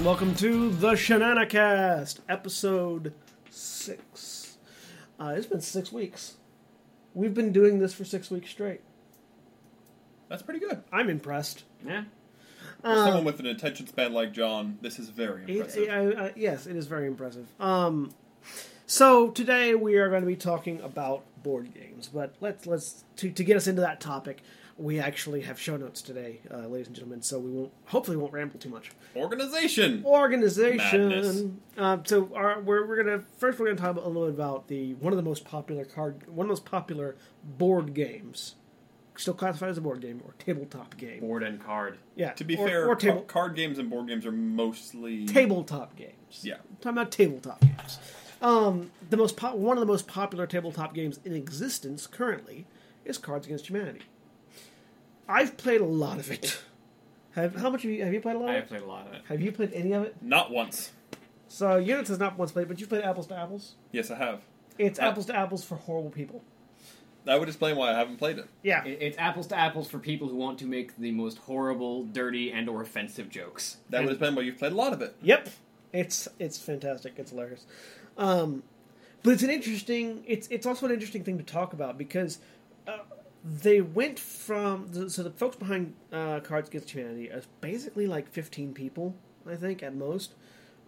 and welcome to the Shenanicast, episode six. Uh, it's been six weeks. We've been doing this for six weeks straight. That's pretty good. I'm impressed. Yeah. For someone with an attention span like John, this is very It- impressive. I- I- yes, it is very impressive. Um, so today we are going to be talking about board games, but let's let's to to get us into that topic. We actually have show notes today, uh, ladies and gentlemen, so we won't hopefully won't ramble too much. Organization. organization. Uh, so our, we're, we're gonna first we're gonna talk a little bit about the one of the most popular card one of the most popular board games, still classified as a board game or tabletop game. Board and card. Yeah. To be or, fair, or table card games and board games are mostly tabletop games. Yeah. I'm talking about tabletop games. Um, the most po- one of the most popular tabletop games in existence currently is Cards Against Humanity. I've played a lot of it. Have how much have you have you played a lot? I of have it? played a lot of it. Have you played any of it? Not once. So Units has not once played, but you've played Apples to Apples. Yes, I have. It's Uh, apples to apples for horrible people. That would explain why I haven't played it. Yeah. It- It's apples to apples for people who want to make the most horrible, dirty, and or offensive jokes. That And- would explain why you've played a lot of it. Yep. It's it's fantastic. It's hilarious. Um, but it's an interesting. It's it's also an interesting thing to talk about because uh, they went from so the folks behind uh, Cards Against Humanity is basically like fifteen people, I think at most,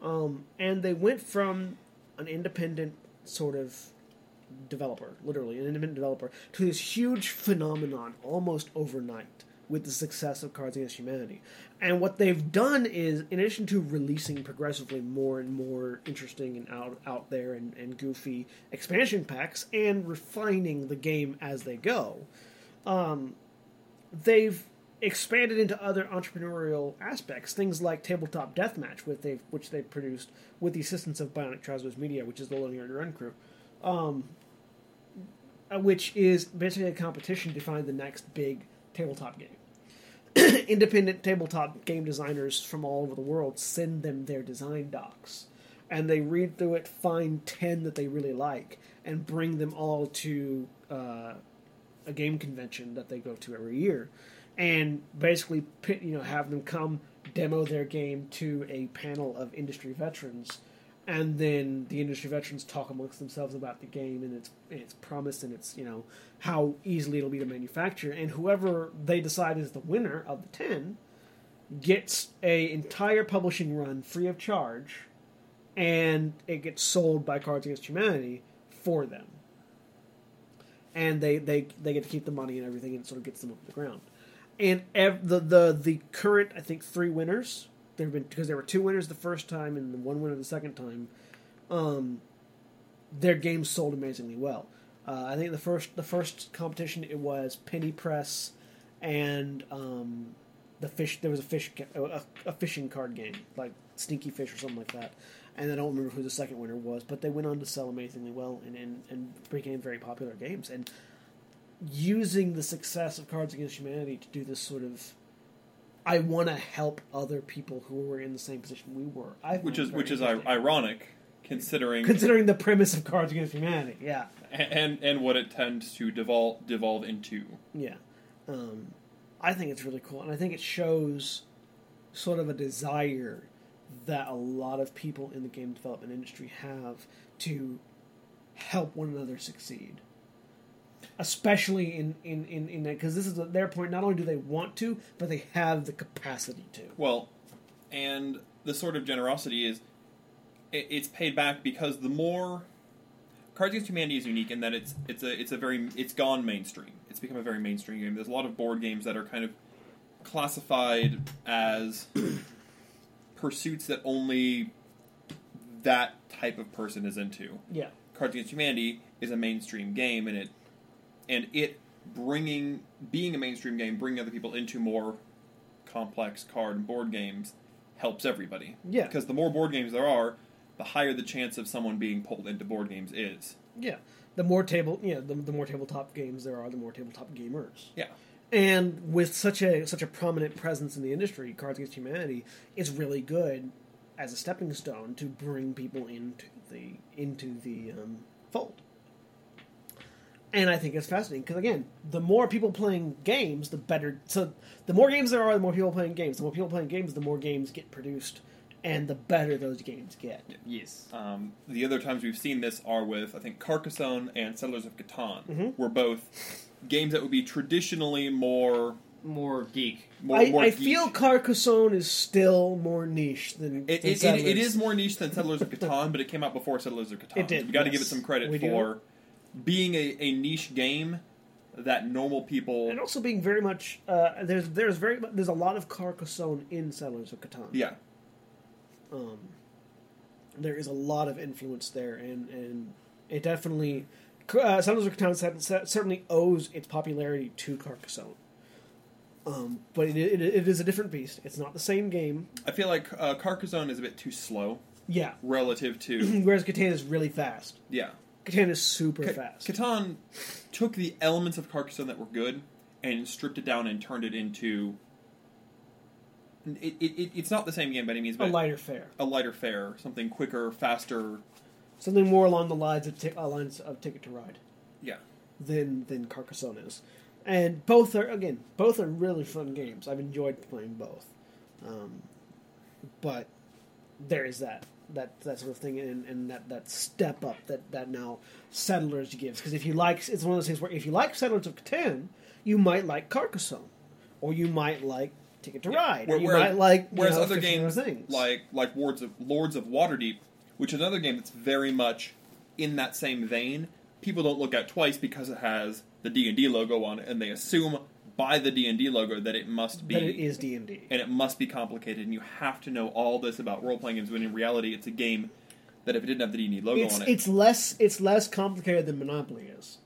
um, and they went from an independent sort of developer, literally an independent developer, to this huge phenomenon almost overnight with the success of Cards Against Humanity. And what they've done is, in addition to releasing progressively more and more interesting and out out there and, and goofy expansion packs and refining the game as they go, um, they've expanded into other entrepreneurial aspects, things like tabletop deathmatch, which they've which they've produced with the assistance of Bionic Trousers Media, which is the Loading Ready Run crew, um, uh, which is basically a competition to find the next big tabletop game. Independent tabletop game designers from all over the world send them their design docs, and they read through it, find ten that they really like, and bring them all to uh, a game convention that they go to every year, and basically you know have them come demo their game to a panel of industry veterans, and then the industry veterans talk amongst themselves about the game and its its promise and its you know how easily it'll be to manufacture, and whoever they decide is the winner of the ten gets a entire publishing run free of charge, and it gets sold by Cards Against Humanity for them and they, they they get to keep the money and everything, and it sort of gets them off the ground. And ev- the the the current, I think, three winners. There have been because there were two winners the first time and one winner the second time. Um, their games sold amazingly well. Uh, I think the first the first competition it was Penny Press and um, the fish. There was a fish a, a fishing card game like stinky Fish or something like that. And I don't remember who the second winner was, but they went on to sell amazingly well and, and, and became very popular games. And using the success of Cards Against Humanity to do this sort of, I want to help other people who were in the same position we were. I Which is which is ironic considering considering the premise of Cards Against Humanity. Yeah, and and what it tends to devolve devolve into. yeah. Um, I think it's really cool, and I think it shows sort of a desire that a lot of people in the game development industry have to help one another succeed. Especially in in in in that because this is their point. Not only do they want to, but they have the capacity to. Well, and the sort of generosity is it, it's paid back because the more Cards Against Humanity is unique in that it's it's a it's a very it's gone mainstream. It's become a very mainstream game. There's a lot of board games that are kind of classified as pursuits that only that type of person is into. Yeah, Cards Against Humanity is a mainstream game, and it and it bringing being a mainstream game, bringing other people into more complex card and board games helps everybody. Yeah. because the more board games there are, the higher the chance of someone being pulled into board games is. yeah. The more table, yeah, the, the more tabletop games there are, the more tabletop gamers. Yeah, And with such a such a prominent presence in the industry, Cards Against Humanity is really good as a stepping stone to bring people into the into the um, fold. And I think it's fascinating because again, the more people playing games, the better. So the more games there are, the more people playing games. The more people playing games, the more games get produced and the better those games get. Yes. Um, the other times we've seen this are with I think Carcassonne and Settlers of Catan, Mhm. were both games that would be traditionally more More geek. more. I, more I geek. feel Carcassonne is still more niche than, It, than it, it, it Settlers. more niche than Settlers of Catan, but it came out before Settlers of Catan. It did, We got to yes. give it some credit We do. Being a, a niche game that normal people. and also being very much uh, there's there's very there's a lot of Carcassonne in Settlers of Catan. Yeah, um, there is a lot of influence there, and and it definitely uh, Settlers of Catan cer- cer- certainly owes its popularity to Carcassonne. Um, but it, it, it is a different beast. It's not the same game. I feel like uh, Carcassonne is a bit too slow Yeah, relative to whereas Catan is really fast. yeah. Catan is super fast. Catan took the elements of Carcassonne that were good and stripped it down and turned it into. It, it, it, it's not the same game by any means, a but lighter fare, a lighter fare, something quicker, faster. something more along the lines of ti- uh, lines of Ticket to Ride. Yeah, than than Carcassonne is, and both are again both are really fun games. I've enjoyed playing both, um, but there is that that that sort of thing and, and that that step up that that now Settlers gives. Because if you like it's one of those things where if you like Settlers of Catan, you might like Carcassonne, or you might like Ticket to Ride, or you whereas- might like you Whereas know, other games things. like like Lords of Lords of Waterdeep, which is another game that's very much in that same vein, people don't look at twice because it has the D and D logo on it, and they assume by the D and D logo that it must be that it is D and D. and it must be complicated, and you have to know all this about role playing games. When in reality, it's a game that if it didn't have the D and D logo It's on it, it's less it's less complicated than Monopoly is.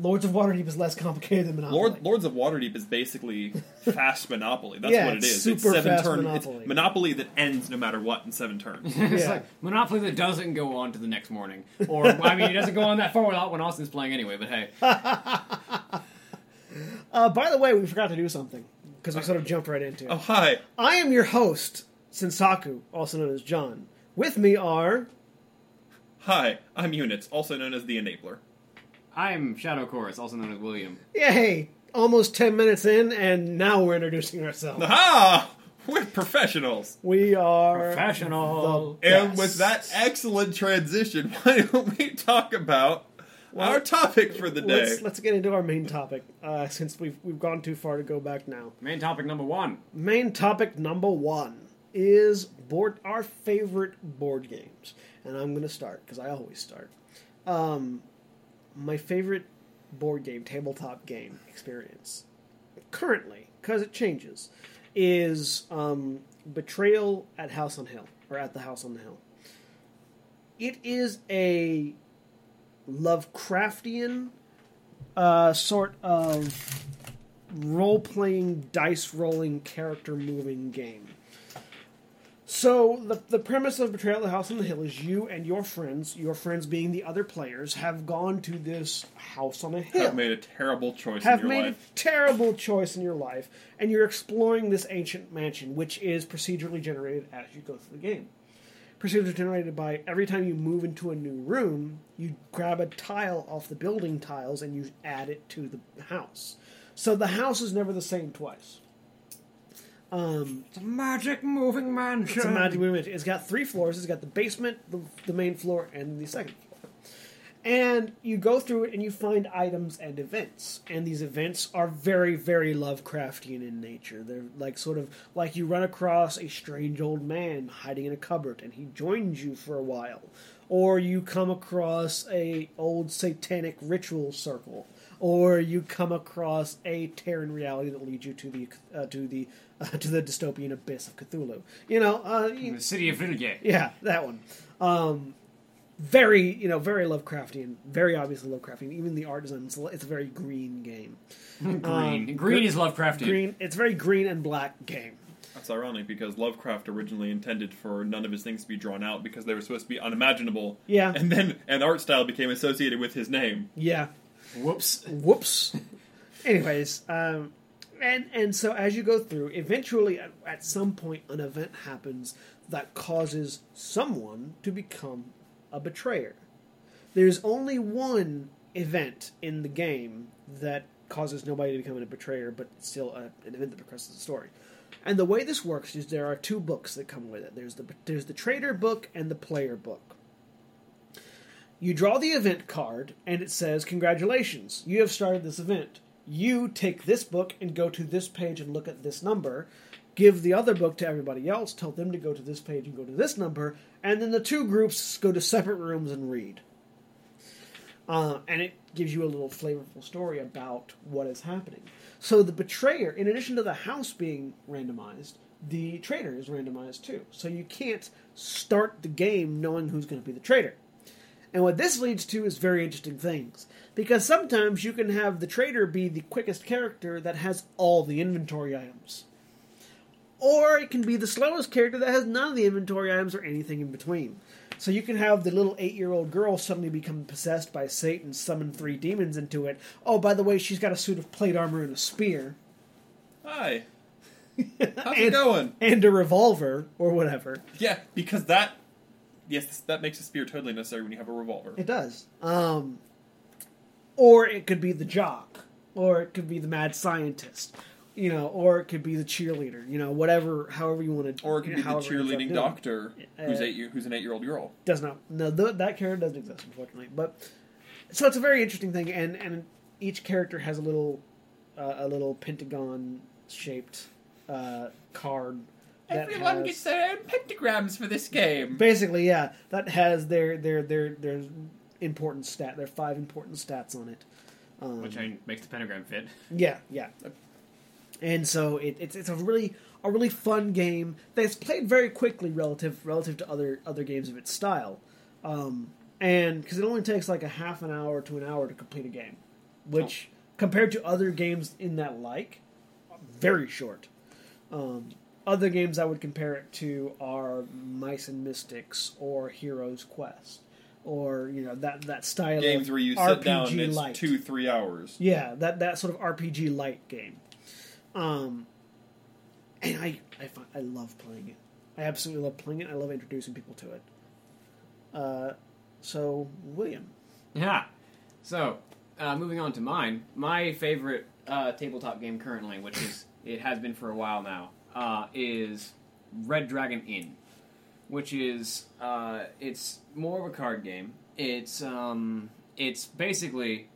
Lords of Waterdeep is less complicated than Monopoly. Lord, Lords of Waterdeep is basically fast Monopoly. That's Yeah, what it it's is. it's seven fast turn. Monopoly. It's Monopoly that ends no matter what in seven turns. it's Yeah. like Monopoly that doesn't go on to the next morning. Or, I mean, it doesn't go on that far without when Austin's playing anyway, but hey. Uh, by the way, we forgot to do something because we sort of jumped right into it. oh hi, I am your host, Senstaku, also known as John. With me are hi. I'm Units, also known as the Enabler. I'm Shadow Chorus, also known as William. yay, almost ten minutes in, and now we're introducing ourselves. Aha! We're professionals. We are Professional. the And with that excellent transition, why don't we talk about our topic for the day? Let's, let's get into our main topic uh, since we've we've gone too far to go back now. Main topic number one. main topic number one is board our favorite board games and i'm going to start because i always start um, my favorite board game tabletop game experience currently because it changes is um, betrayal at house on hill or at the house on the hill it is a lovecraftian uh, sort of role playing, dice rolling, character moving game. So the the premise of Betrayal at the House on the Hill is you and your friends, your friends being the other players, have gone to this house on a hill. Have made a terrible choice have in your made life. a terrible choice in your life, and you're exploring this ancient mansion, which is procedurally generated as you go through the game. Procedurally generated by every time you move into a new room, you grab a tile off the building tiles and you add it to the house. So the house is never the same twice. Um, It's a magic moving mansion. it's a magic movement. It's got three floors. It's got the basement, the, the main floor, and the second floor. And you go through it and you find items and events. And these events are very, very Lovecraftian in nature. They're like sort of like you run across a strange old man hiding in a cupboard and he joins you for a while. Or you come across a old satanic ritual circle. Or you come across a Terran reality that leads you to the uh, to the uh, to the dystopian abyss of Cthulhu. You know, uh, you- The city of Villiers. yeah, that one. Um, very, you know, very Lovecraftian. Very obviously Lovecraftian. Even the art design, it's a, it's a very green game. Green. Um, Green gr- is Lovecraftian. Green. It's a very green and black game. That's ironic because Lovecraft originally intended for none of his things to be drawn out because they were supposed to be unimaginable. Yeah. And then an art style became associated with his name. Yeah. Whoops. Whoops. Anyways, um, and and so as you go through, eventually at, at some point an event happens that causes someone to become a betrayer. There's only one event in the game that causes nobody to become a betrayer, but it's still a, an event that progresses the story. And the way this works is there are two books that come with it. There's the there's the traitor book and the player book. You draw the event card, and it says, Congratulations, you have started this event. You take this book and go to this page and look at this number. Give the other book to everybody else, tell them to go to this page and go to this number, and then the two groups go to separate rooms and read. Uh, and it gives you a little flavorful story about what is happening. So the betrayer, in addition to the house being randomized, the traitor is randomized too. So you can't start the game knowing who's going to be the traitor. And what this leads to is very interesting things. Because sometimes you can have the traitor be the quickest character that has all the inventory items. Or it can be the slowest character that has none of the inventory items or anything in between. So you can have the little eight year old girl suddenly become possessed by Satan, summon three demons into it. Oh, by the way, she's got a suit of plate armor and a spear. Hi. How's and, it going? And a revolver, or whatever. Yeah, because that. Yes, that makes a spear totally necessary when you have a revolver. It does. Um, or it could be the jock, or it could be the mad scientist, you know, or it could be the cheerleader, you know, whatever, however you want to. Or it could be the however it ends up cheerleading doing. doctor who's Uh, eight year, who's an eight year old girl. Does not. No, th- that character doesn't exist, unfortunately. But so it's a very interesting thing, and and each character has a little uh, a little pentagon shaped uh, card. Everyone has- their own pentagrams for this game. Basically, yeah, that has their their their their important stat. Their five important stats on it. Um, Which I, makes the pentagram fit. yeah, yeah. And so it, it's it's a really a really fun game that's played very quickly relative relative to other other games of its style, um, and because it only takes like a half an hour to an hour to complete a game, which compared to other games in that like, very short. Um, other games I would compare it to are Mice and Mystics or Heroes Quest, or you know that that style of Games where you sit RPG down and it's light. two, three hours. Yeah, that that sort of RPG light game. Um, and I I I love playing it. I absolutely love playing it. I love introducing people to it. Uh, so William, Yeah. So, uh, moving on to mine. My favorite uh, tabletop game currently, which is it has been for a while now, uh, is Red Dragon Inn, which is uh, it's more of a card game. It's um, it's basically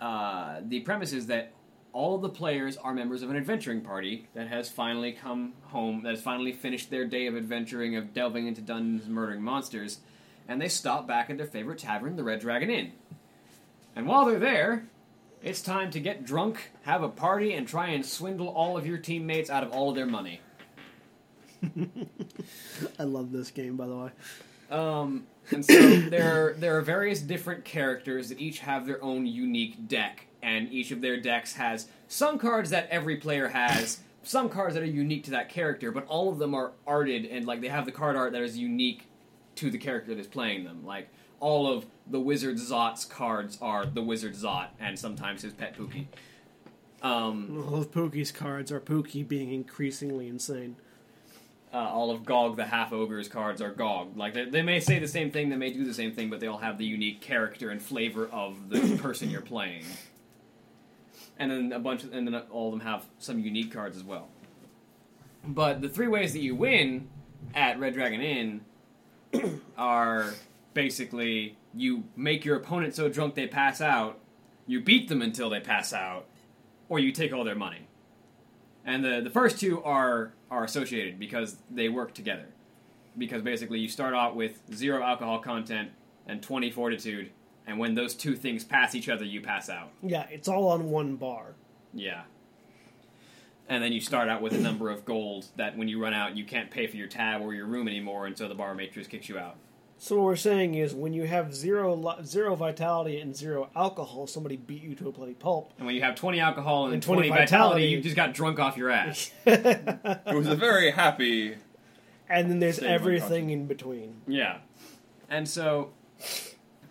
uh, the premise is that all the players are members of an adventuring party that has finally come home, that has finally finished their day of adventuring, of delving into dungeons and murdering monsters, and they stop back at their favorite tavern, the Red Dragon Inn. And while they're there, it's time to get drunk, have a party, and try and swindle all of your teammates out of all of their money. I love this game by the way. Um, and so there are, there are various different characters that each have their own unique deck, and each of their decks has some cards that every player has, some cards that are unique to that character, but all of them are arted and like they have the card art that is unique to the character that is playing them. Like all of the Wizard Zot's cards are the Wizard Zot, and sometimes his pet Pookie. Um, All of Pookie's cards are Pookie being increasingly insane. uh, all of Gog the Half Ogre's cards are Gog. Like they, they may say the same thing, they may do the same thing, but they all have the unique character and flavor of the person you're playing. And then a bunch, of, and then all of them have some unique cards as well. But the three ways that you win at Red Dragon Inn are basically you make your opponent so drunk they pass out, you beat them until they pass out, or you take all their money. And the, the first two are are associated because they work together. Because basically you start out with zero alcohol content and 20 fortitude, and when those two things pass each other, you pass out. Yeah, it's all on one bar. Yeah. And then you start out with a number of gold that when you run out, you can't pay for your tab or your room anymore, and so the bar matrix kicks you out. So what we're saying is, when you have zero li- zero vitality and zero alcohol, somebody beat you to a bloody pulp. And when you have 20 alcohol and, And 20, 20 vitality, vitality- you just got drunk off your ass. It was a very happy. And then there's Same everything in between. Yeah. And so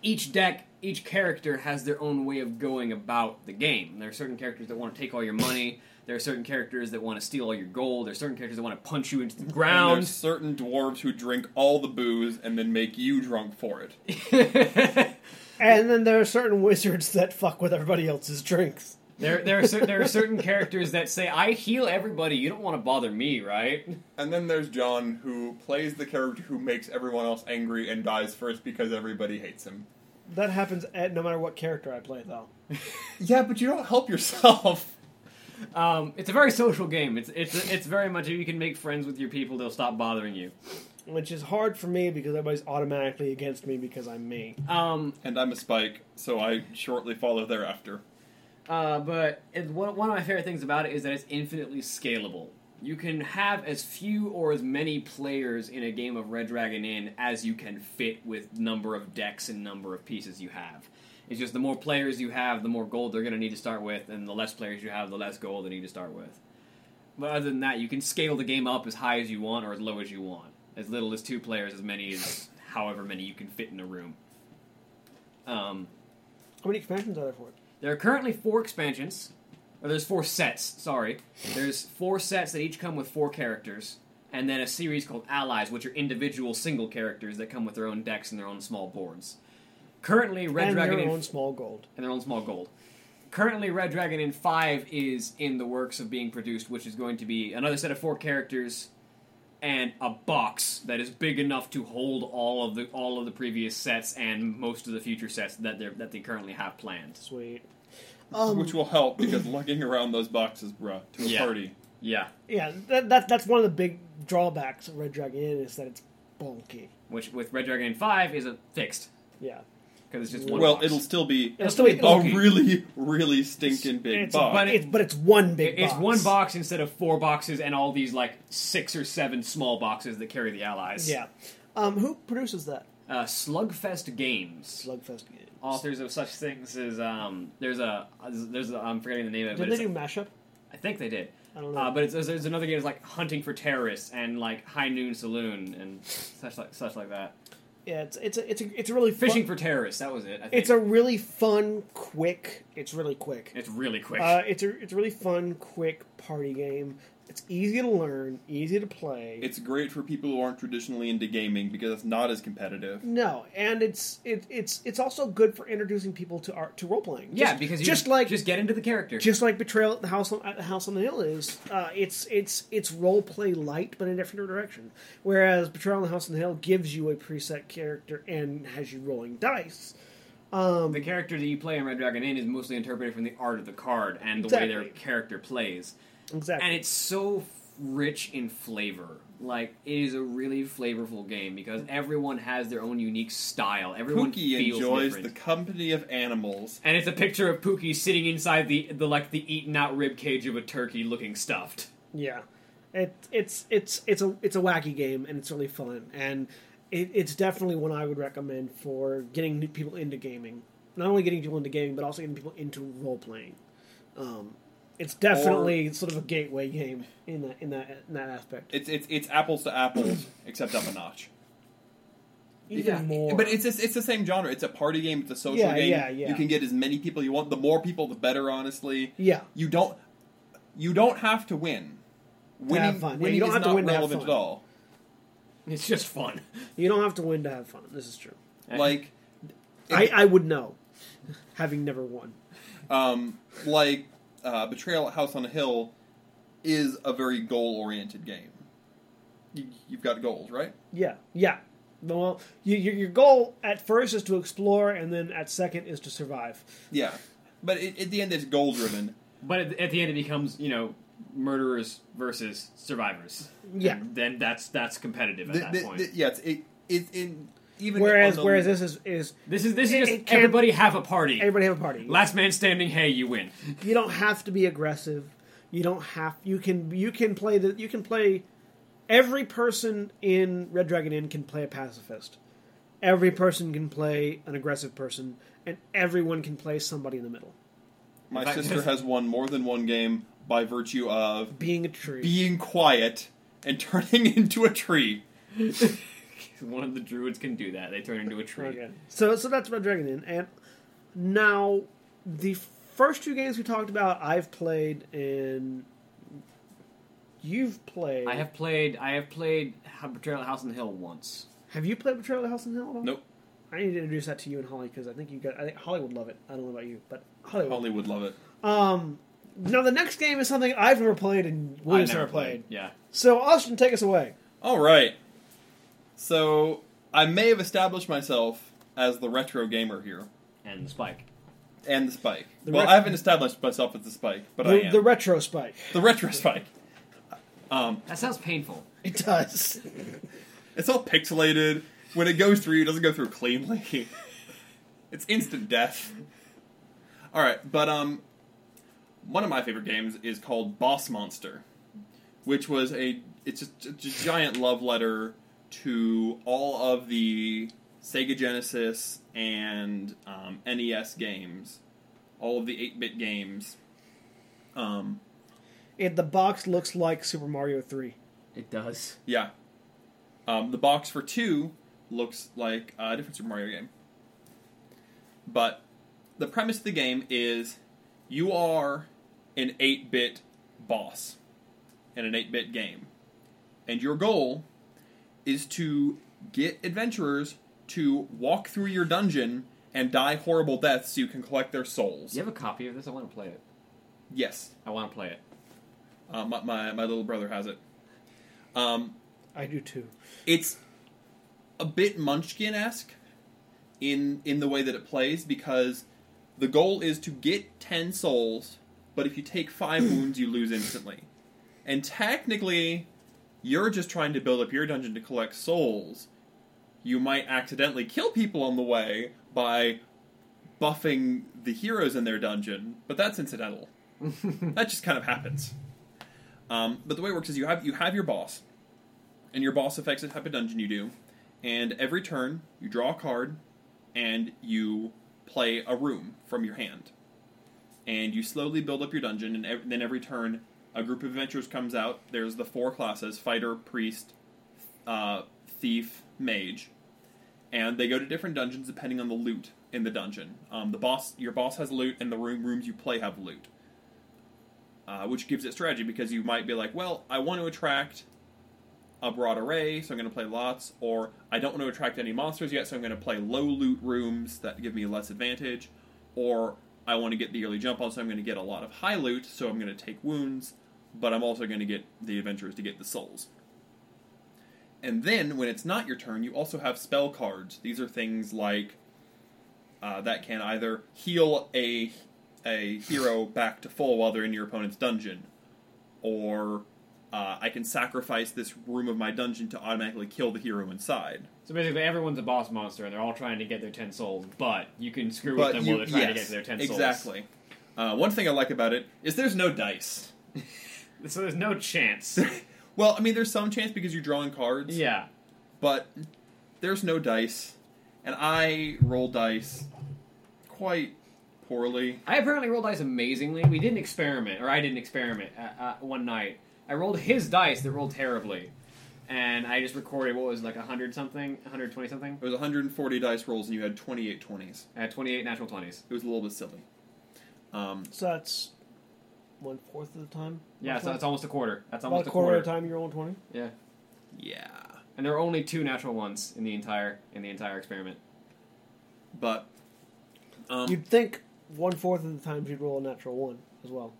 each deck, each character has their own way of going about the game. There are certain characters that want to take all your money. There are certain characters that want to steal all your gold. There are certain characters that want to punch you into the And ground. there's certain dwarves who drink all the booze and then make you drunk for it. And then there are certain wizards that fuck with everybody else's drinks. There, there are cer- there are certain characters that say, "I heal everybody. You don't want to bother me, right?" And then there's John, who plays the character who makes everyone else angry and dies first because everybody hates him. That happens at, no matter what character I play, though. Yeah, but you don't help yourself. Um, it's a very social game. It's it's it's very much if you can make friends with your people, they'll stop bothering you. Which is hard for me because everybody's automatically against me because I'm me. Um, And I'm a Spike, so I shortly follow thereafter. Uh, but it, one, one of my favorite things about it is that it's infinitely scalable. You can have as few or as many players in a game of Red Dragon Inn as you can fit with number of decks and number of pieces you have. It's just the more players you have, the more gold they're going to need to start with, and the less players you have, the less gold they need to start with. But other than that, you can scale the game up as high as you want or as low as you want. As little as two players, as many as however many you can fit in a room. Um, How many expansions are there for it? There are currently four expansions, or there's four sets. Sorry, there's four sets that each come with four characters, and then a series called Allies, which are individual single characters that come with their own decks and their own small boards. Currently, Red and Dragon their own small gold. and their own small gold. Currently, Red Dragon Inn 5 is in the works of being produced, which is going to be another set of four characters and a box that is big enough to hold all of the all of the previous sets and most of the future sets that they that they currently have planned. Sweet. Um, which will help because lugging around those boxes, bruh, to a Yeah. party. Yeah, yeah, that, that that's one of the big drawbacks of Red Dragon Inn is that it's bulky. which with Red Dragon Inn 5 is a fixed Yeah, because it's just one well, box. it'll still be it'll still be a really, really stinking big it's, box. but it's but it's one big. It- it's box. one box instead of four boxes and all these like six or seven small boxes that carry the allies. Yeah. Um, who produces that? Uh, Slugfest Games. Slugfest Games. authors of such things as um, there's a there's a, I'm forgetting the name of it. Did But they it's, do mashup? I think they did. I don't know. Uh, but it's, there's, there's another game that's like Hunting for Terrorists and like High Noon Saloon and such like such like that. Yeah, it's it's a it's a it's a really Fishing Fun, for Terrorists. That was it. I think. it's a really fun, quick. It's really quick. it's really quick. Uh, it's a it's a really fun, quick party game. It's easy to learn, easy to play. it's great for people who aren't traditionally into gaming because it's not as competitive. no, and it's it, it's it's also good for introducing people to art to role playing. yeah, because you just like just get into the character. just like Betrayal at the House on, at the House on the Hill is, uh, it's it's it's role play light, but in a different direction. Whereas Betrayal on the House on the Hill gives you a preset character and has you rolling dice. Um, the character that you play in Red Dragon Inn is mostly interpreted from the art of the card and the way their character plays. Exactly. and it's so rich in flavor. Like it is a really flavorful game because everyone has their own unique style. Everyone Pookie feels enjoys different. the company of animals. and it's a picture of Pookie sitting inside the, the like the eaten out rib cage of a turkey, looking stuffed. Yeah, it, it's it's it's a it's a wacky game and it's really fun and it, it's definitely one I would recommend for getting new people into gaming. Not only getting people into gaming, but also getting people into role playing. Um, it's definitely sort of a gateway game in that in that in that aspect. It's it's it's apples to apples, except up a notch. Even more, But it's just, it's the same genre. It's a party game. It's a social Yeah, game. yeah, yeah. You can get as many people you want. The more people, the better. Honestly, yeah, you don't you don't have to win. Winning, have fun. Yeah, winning you don't is have to not win to have relevant fun. at all. It's just fun. you don't have to win to have fun. This is true. Like, I, I would know, having never won. um, like uh, Betrayal at House on a Hill is a very goal oriented game. You, you've got goals, right? Yeah, yeah. Well, you, your, your goal at first is to explore, and then at second is to survive. Yeah, but it, at the end, it's goal driven. But at, at the end, it becomes you know murderers versus survivors. Yeah. And then that's that's competitive at The- that the- point. the- yeah, it's it, it, in even Whereas, the- whereas this is is this is this is just can- everybody have a party. everybody have a party. Last man standing. Hey, you win. You don't have to be aggressive. You don't have. You can. You can play the. You can play. Every person in Red Dragon Inn can play a pacifist. Every person can play an aggressive person, and everyone can play somebody in the middle. my fact, sister has won more than one game by virtue of Being a tree. being quiet and turning into a tree. One of the druids can do that. They turn into a tree. Okay. So so that's Red Dragon Inn, and now the first two games we talked about, I've played, and you've played. I have played. I have played Betrayal at House on the Hill once. Have you played Betrayal of the House on the Hill at all? Nope. I need to introduce that to you and Holly because I think you got. I think Holly would love it. I don't know about you, but Holly. Would. Holly would love it. Um, now the next game is something I've never played and William's I've never played. Yeah. So Austin, take us away. All right. So I may have established myself as the retro gamer here, And the spike. and the Spike. The well, ret- I haven't established myself as the Spike, but I The, am the retro spike. the retro Spike. Um, That sounds painful. It does. it's all pixelated. When it goes through, it doesn't go through cleanly. it's instant death. All right, but um, one of my favorite games is called Boss Monster, which was a it's just a giant love letter to all of the Sega Genesis and um, NES games, all of the 8-bit games. Um, It, the box looks like Super Mario Three. It does. yeah, um, the box for two looks like a different Super Mario game, but the premise of the game is you are an 8-bit boss in an 8-bit game, and your goal is to get adventurers to walk through your dungeon and die horrible deaths so you can collect their souls. You have a copy of this? I want to play it. Yes, I want to play it. uh, my, my my little brother has it. Um, I do too. it's a bit Munchkin esque in in the way that it plays because the goal is to get ten souls, but if you take five wounds, you lose instantly. And technically, you're just trying to build up your dungeon to collect souls. You might accidentally kill people on the way by buffing the heroes in their dungeon, but that's incidental. that just kind of happens. Um, but the way it works is you have you have your boss, and your boss affects the type of dungeon you do. And every turn, you draw a card, and you play a room from your hand. And you slowly build up your dungeon, and ev- then every turn, a group of adventurers comes out. There's the four classes fighter, priest, uh, thief, mage. And they go to different dungeons depending on the loot in the dungeon. Um, the boss, your boss has loot, and the room rooms you play have loot. Uh, which gives it strategy because you might be like, well, I want to attract a broad array, so I'm going to play lots, or I don't want to attract any monsters yet, so I'm going to play low loot rooms that give me less advantage, or I want to get the early jump on, so I'm going to get a lot of high loot, so I'm going to take wounds, but I'm also going to get the adventurers to get the souls. And then, when it's not your turn, you also have spell cards. These are things like uh, that can either heal a a hero back to full while they're in your opponent's dungeon, or uh, I can sacrifice this room of my dungeon to automatically kill the hero inside. So basically, everyone's a boss monster, and they're all trying to get their ten souls. But you can screw But with them you- while they're trying to yes, get their ten souls. exactly. Uh, one thing I like about it is there's no dice. So there's no chance. well, I mean, there's some chance because you're drawing cards. yeah. but there's no dice, and I roll dice quite poorly. I apparently rolled dice amazingly. We didn't experiment, or I didn't experiment uh, uh, one night. I rolled his dice that rolled terribly, and I just recorded what was it, like hundred something, hundred twenty something. It was 140 dice rolls, and you had 28 20s. I had twenty eight natural twenties. It was a little bit silly. Um, So that's one fourth of the time. Yeah, so that's almost a quarter. That's almost a a quarter, quarter. of the time you're rolling twenty. Yeah, yeah, and there were only two natural ones in the entire in the entire experiment. but um, You'd think one fourth of the times you'd roll a natural one as well.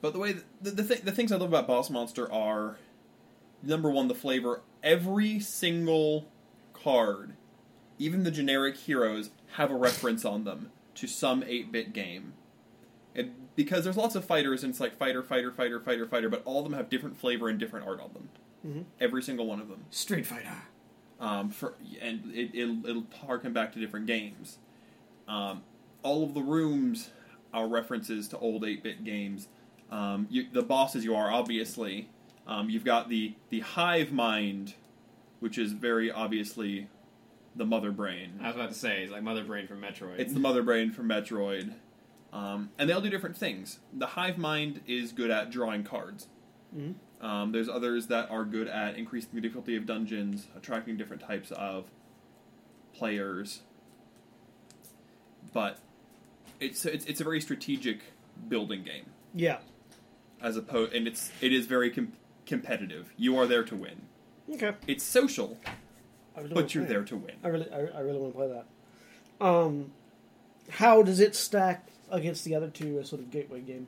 But the way the the, th- the things I love about Boss Monster are number one, the flavor. Every single card, even the generic heroes, have a reference on them to some eight bit game. And because there's lots of fighters, and it's like fighter, fighter, fighter, fighter, fighter, but all of them have different flavor and different art on them. Mhm. Every single one of them. Street Fighter. um, for and it, it'll, it'll harken back to different games. Um, all of the rooms are references to old eight bit games. Um, you, the bosses you are obviously. Um, you've got the the hive mind, which is very obviously the mother brain. I was about to say, it's like Mother Brain from Metroid. It's the mother brain from Metroid. Um, and they all do different things. The hive mind is good at drawing cards. Mhm. Um, there's others that are good at increasing the difficulty of dungeons, attracting different types of players. But it's it's, it's a very strategic building game Yeah. As opposed, and it's it is very com- competitive. You are there to win. Okay. It's social, really but you're it. there to win. I really, I, I really want to play that. Um, how does it stack against the other two as sort of gateway game?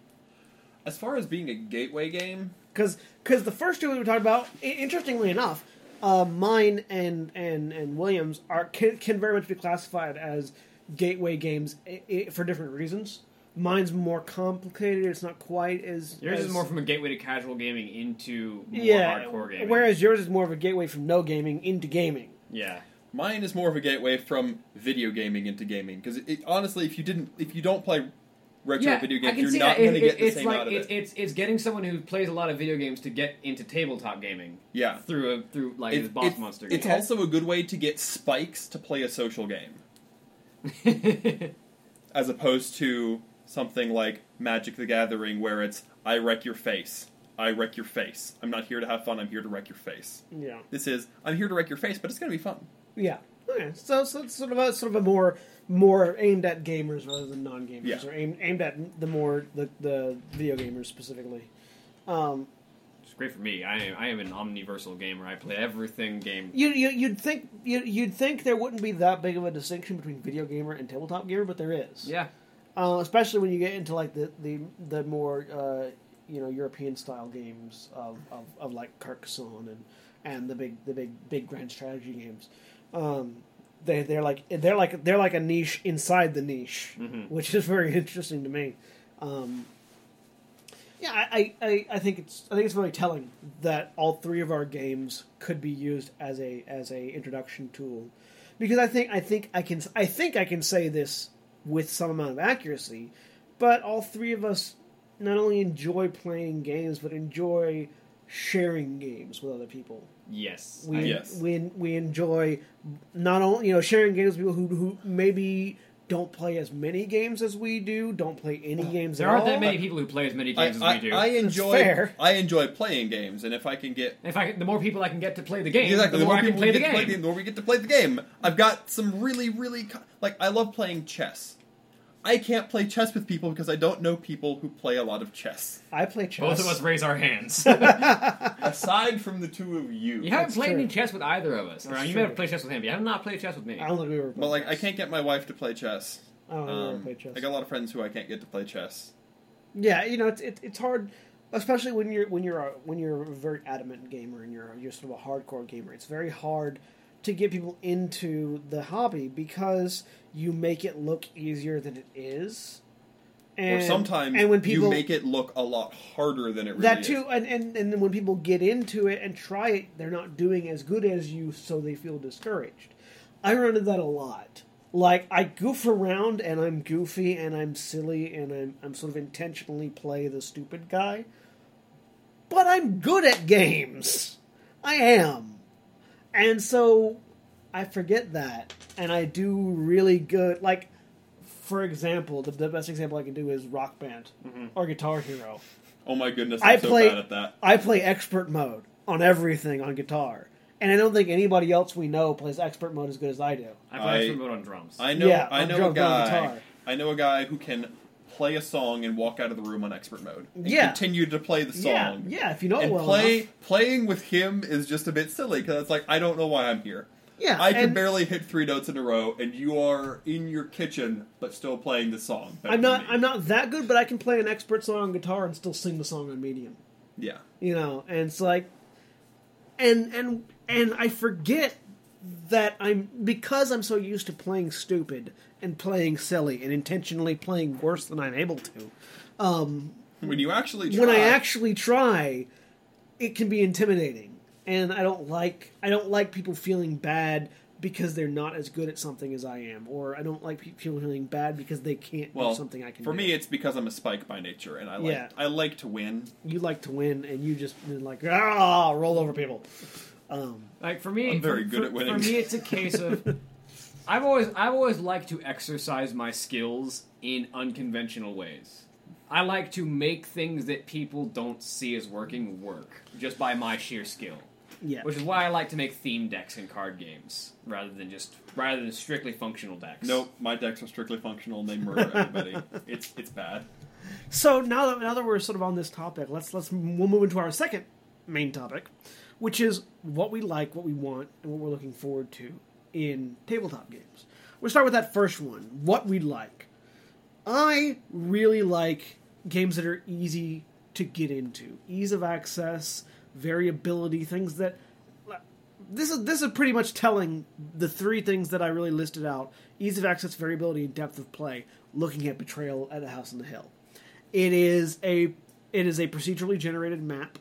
As far as being a gateway game, Because because the first two we were talking about, interestingly enough, uh, mine and and and Williams are can, can very much be classified as gateway games i- i- for different reasons. Mine's more complicated; it's not quite as Yours as, is more from a gateway to casual gaming into more yeah. hardcore gaming. Whereas yours is more of a gateway from no gaming into gaming. yeah, mine is more of a gateway from video gaming into gaming. Because it, honestly, if you didn't, if you don't play retro yeah, video games, you're not going to get the it's same like out of it. it's it's getting someone who plays a lot of video games to get into tabletop gaming yeah, through a through like It- this boss it's, monster. it's game. also a good way to get spikes to play a social game, as opposed to something like Magic the Gathering, where it's I wreck your face, I wreck your face. I'm not here to have fun. I'm here to wreck your face. Yeah. This is I'm here to wreck your face, but it's going to be fun. Yeah. Okay. So, so it's sort of a sort of a more more aimed at gamers rather than non gamers, Yeah. or aimed aimed at the more the the video gamers specifically. Um, It's great for me. I am, I am an omniversal gamer. I play everything game. you, you you'd think you, you'd think there wouldn't be that big of a distinction between video gamer and tabletop gamer, but there is. Yeah, Uh, especially when you get into like the the the more uh, you know European style games of, of, of like Carcassonne and and the big the big big grand strategy games. Um, they they're like they're like they're like a niche inside the niche, Mhm. which is very interesting to me. Um, yeah, I, I, I- I think it's I think it's really telling that all three of our games could be used as a as a introduction tool, because I think I think I can I think I can say this with some amount of accuracy, but all three of us not only enjoy playing games but enjoy sharing games with other people. yes, We Yes. we we enjoy not only you know sharing games with people who who maybe don't play as many games as we do, don't play any games There at aren't all. that many people who play as many I, games as I, we do. I enjoy fair. I enjoy playing games, and if I can get In fact, the more people I can get to play the game, exactly the more I can people play we the get to game. play the more we get to play the game. I've got some really really co- like I love playing chess. I can't play chess with people because I don't know people who play a lot of chess. I play chess. Both of us raise our hands. Aside from the two of you, You haven't That's played true. any chess with either of us. Or That's you true. may have played chess with him, but you have not played chess with me. I don't think we ever. but like I played can't get my wife to play chess. chess. I don't think we ever Um, played chess. I got a lot of friends who I can't get to play chess. Yeah, you know, it's it, it's hard, especially when you're when you're a, when you're a very adamant gamer and you're you're sort of a hardcore gamer. It's very hard to get people into the hobby because you make it look easier than it is. And or sometimes and when people you make it look a lot harder than it really that is. too, and, and and then when people get into it and try it, they're not doing as good as you, so they feel discouraged. I run into that a lot. Like I goof around and I'm goofy and I'm silly and I'm I'm sort of intentionally play the stupid guy. But I'm good at games. I am. And so I forget that and I do really good like for example, the, the best example I can do is Rock Band mm-hmm. or Guitar Hero. Oh my goodness, I I'm so play- bad at that. I play expert mode on everything on guitar, and I don't think anybody else we know plays expert mode as good as I do. I play I- expert mode on drums. I know Yeah, I on know a guy. I know a guy who can play a song and walk out of the room on expert mode. And Yeah. continue to play the song. yeah. yeah If you know it and well play enough. playing with him is just a bit silly because it's like I don't know why I'm here. Yeah, I can and barely hit three notes in a row, and you are in your kitchen but still playing the song. better I'm than not. me. I'm not that good, but I can play an expert song on guitar and still sing the song on medium. Yeah, You know, and it's like, and and and I forget that I'm because I'm so used to playing stupid and playing silly and intentionally playing worse than I'm able to. Um, when you actually try, when I actually try, it can be intimidating, and I don't like I don't like people feeling bad because they're not as good at something as I am, or I don't like people feeling bad because they can't well do something I can. Do. For do. me, it's because I'm a spike by nature, and I like Yeah. I like to win. you like to win, and you just like ah roll over people. Um, Like for me, I'm very for, good for- at winning. For me, it's a case of I've always I've always liked to exercise my skills in unconventional ways. I like to make things that people don't see as working work just by my sheer skill. Yeah, Which is why I like to make theme decks in card games rather than just rather than strictly functional decks. Nope, my decks are strictly functional, and they murder everybody. it's it's bad. So now that now that we're sort of on this topic, let's let's we'll move into our second main topic, which is what we like, what we want, and what we're looking forward to in tabletop games. We'll start with that first one. What we like. I really like games that are easy to get into, ease of access, variability, things that. This is this is pretty much telling the three things that I really listed out: ease of access, variability, and depth of play. Looking at Betrayal at the House on the Hill, it is a it is a procedurally generated map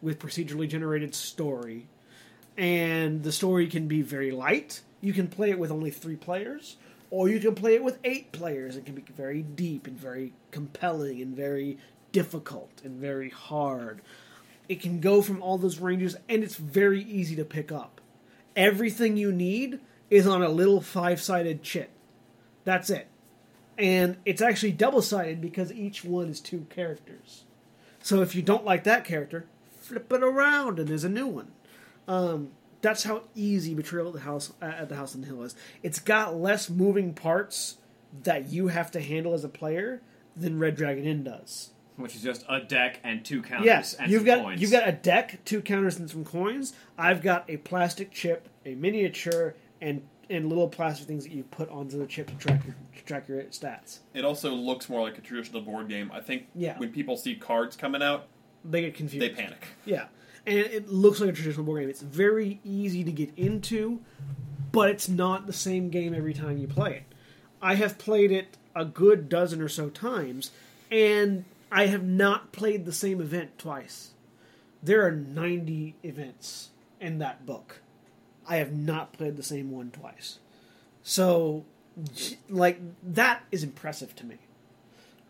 with procedurally generated story, and the story can be very light. You can play it with only three players, or you can play it with eight players. It can be very deep and very compelling and very difficult and very hard. It can go from all those ranges, and it's very easy to pick up. Everything you need is on a little five sided chit. That's it. And it's actually double sided because each one is two characters. So if you don't like that character, flip it around and there's a new one. Um, that's how easy Betrayal at the House at the House on the Hill is. It's got less moving parts that you have to handle as a player than Red Dragon Inn does. Which is just a deck and two counters Yes, and you've some got coins. you've got a deck, two counters, and some coins. I've got a plastic chip, a miniature, and and little plastic things that you put onto the chip to track your to track your stats. It also looks more like a traditional board game. I think Yeah. when people see cards coming out, They get confused. they panic. Yeah, and it looks like a traditional board game. It's very easy to get into, but it's not the same game every time you play it. I have played it a good dozen or so times, and I have not played the same event twice. There are 90 events in that book. I have not played the same one twice. So, like, that is impressive to me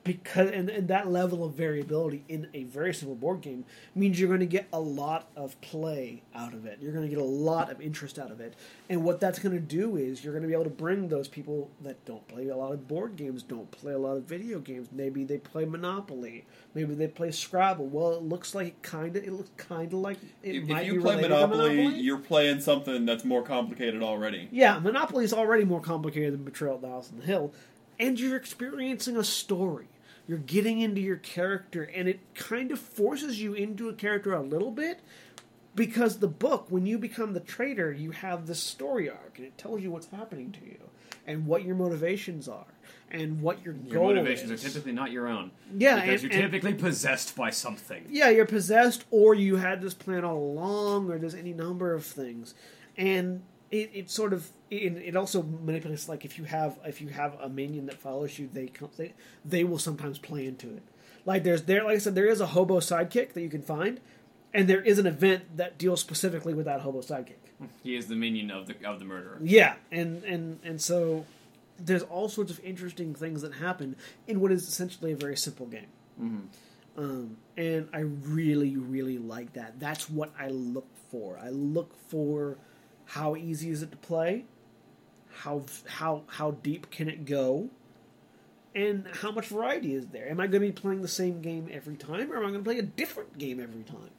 because and, and that level of variability in a very simple board game means you're going to get a lot of play out of it. You're going to get a lot of interest out of it. And what that's going to do is you're going to be able to bring those people that don't play a lot of board games don't play a lot of video games. Maybe they play monopoly. Maybe they play scrabble. Well it looks like kind of it looks kind of like it If, might if you be play Monopoly, monopoly. you're playing something that's more complicated already. yeah, Monopoly is already more complicated than Betrayal at the House on the Hill, and you're experiencing a story. You're getting into your character, and it kind of forces you into a character a little bit because the book, when you become the traitor, you have this story arc, and it tells you what's happening to you and what your motivations are and what your, Your goal motivations is. are typically not your own. Yeah, Because and- you're and- typically possessed by something. yeah, you're possessed, or you had this plan all along, or there's any number of things, and it, it sort of it, it also manipulates. Like if you have if you have a minion that follows you, they come, they they will sometimes play into it. Like there's there like I said, there is a hobo sidekick that you can find, and there is an event that deals specifically with that hobo sidekick. He is the minion of the of the murderer. Yeah, and and and so there's all sorts of interesting things that happen in what is essentially a very simple game. Um, and I really, really like that. That's what I look for. I look for how easy is it to play, how how how deep can it go, and how much variety is there. Am I going to be playing the same game every time, or am I going to play a different game every time?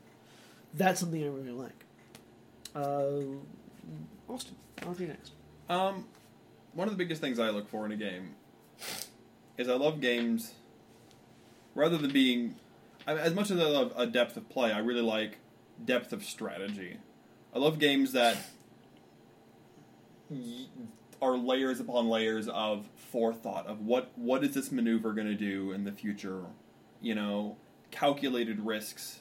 That's something I really like. Uh, Austin, on to you next. Um, one of the biggest things I look for in a game is I love games rather than being as much as I love a depth of play. I really like depth of strategy. I love games that are layers upon layers of forethought of what what is this maneuver going to do in the future. You know, calculated risks.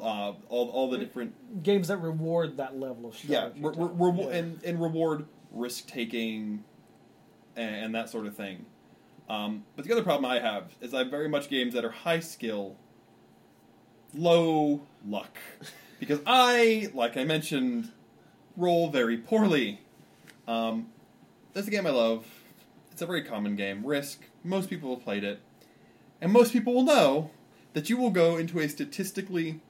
Uh, all all the different Games that reward that level of yeah, strategy. re- re- Yeah. and and reward risk taking and, and that sort of thing. Um, but the other problem I have is I have very much games that are high skill, low luck, because I, like I mentioned, roll very poorly. Um, that's a game I love. It's a very common game. Risk. Most people have played it, and most people will know that you will go into a statistically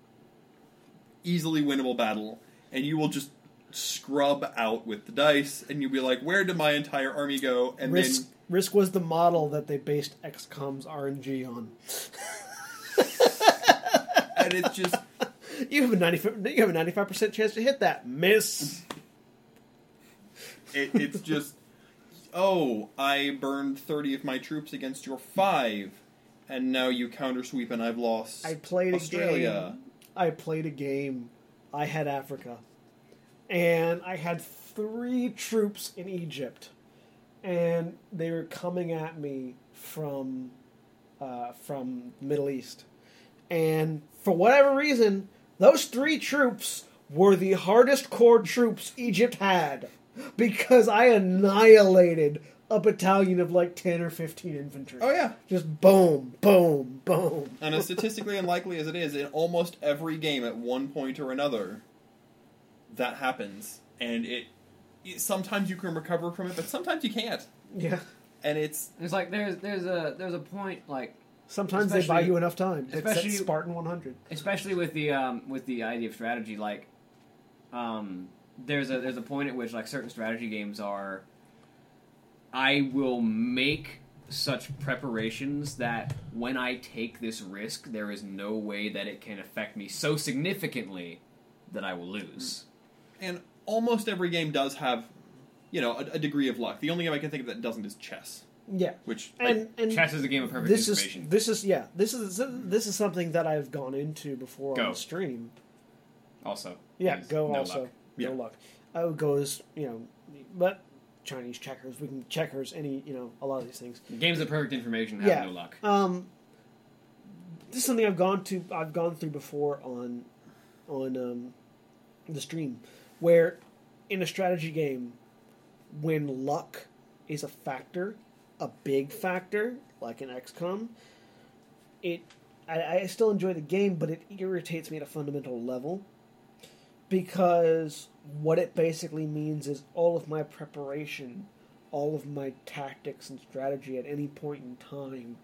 easily winnable battle, and you will just scrub out with the dice, and you'll be like, "Where did my entire army go?" And Risk Risk was the model that they based XCOM's RNG on. and it's just You have a ninety you have a ninety five percent chance to hit that. Miss. it, it's just oh i burned 30 of my troops against your five and now you counter sweep and i've lost I played a australia. game. I played a game. I had Africa, and I had three troops in Egypt, and they were coming at me from uh, from Middle East, and for whatever reason, those three troops were the hardest core troops Egypt had because I annihilated a battalion of like ten or fifteen infantry. Oh yeah, Just boom, boom, boom. and as statistically unlikely as it is, in almost every game at one point or another, that happens, and it, it sometimes you can recover from it, but sometimes you can't, Yeah. and it's It's like there's there's a there's a point like Sometimes they buy you enough time. It's especially- Spartan 100. especially with the um, with the idea of strategy, like um, there's a there's a point at which like certain strategy games are. I will make such preparations that when I take this risk, there is no way that it can affect me so significantly that I will lose. and almost every game does have, you know, a, a degree of luck. The only game I can think of that doesn't is chess, Yeah. which And, and Chess is a game of perfect this is this is yeah this is this is something that I've gone into before Go. on stream. also, Yeah, go no also luck. Yeah. no luck. I would go as you know, but Chinese checkers we can checkers any you know a lot of these things. Games of perfect information have Yeah. no luck. Um, this is something I've gone to I've gone through before on on um, the stream, where in a strategy game, when luck is a factor, a big factor like in XCOM, it I, I still enjoy the game, but it irritates me at a fundamental level because what it basically means is all of my preparation, all of my tactics and strategy at any point in time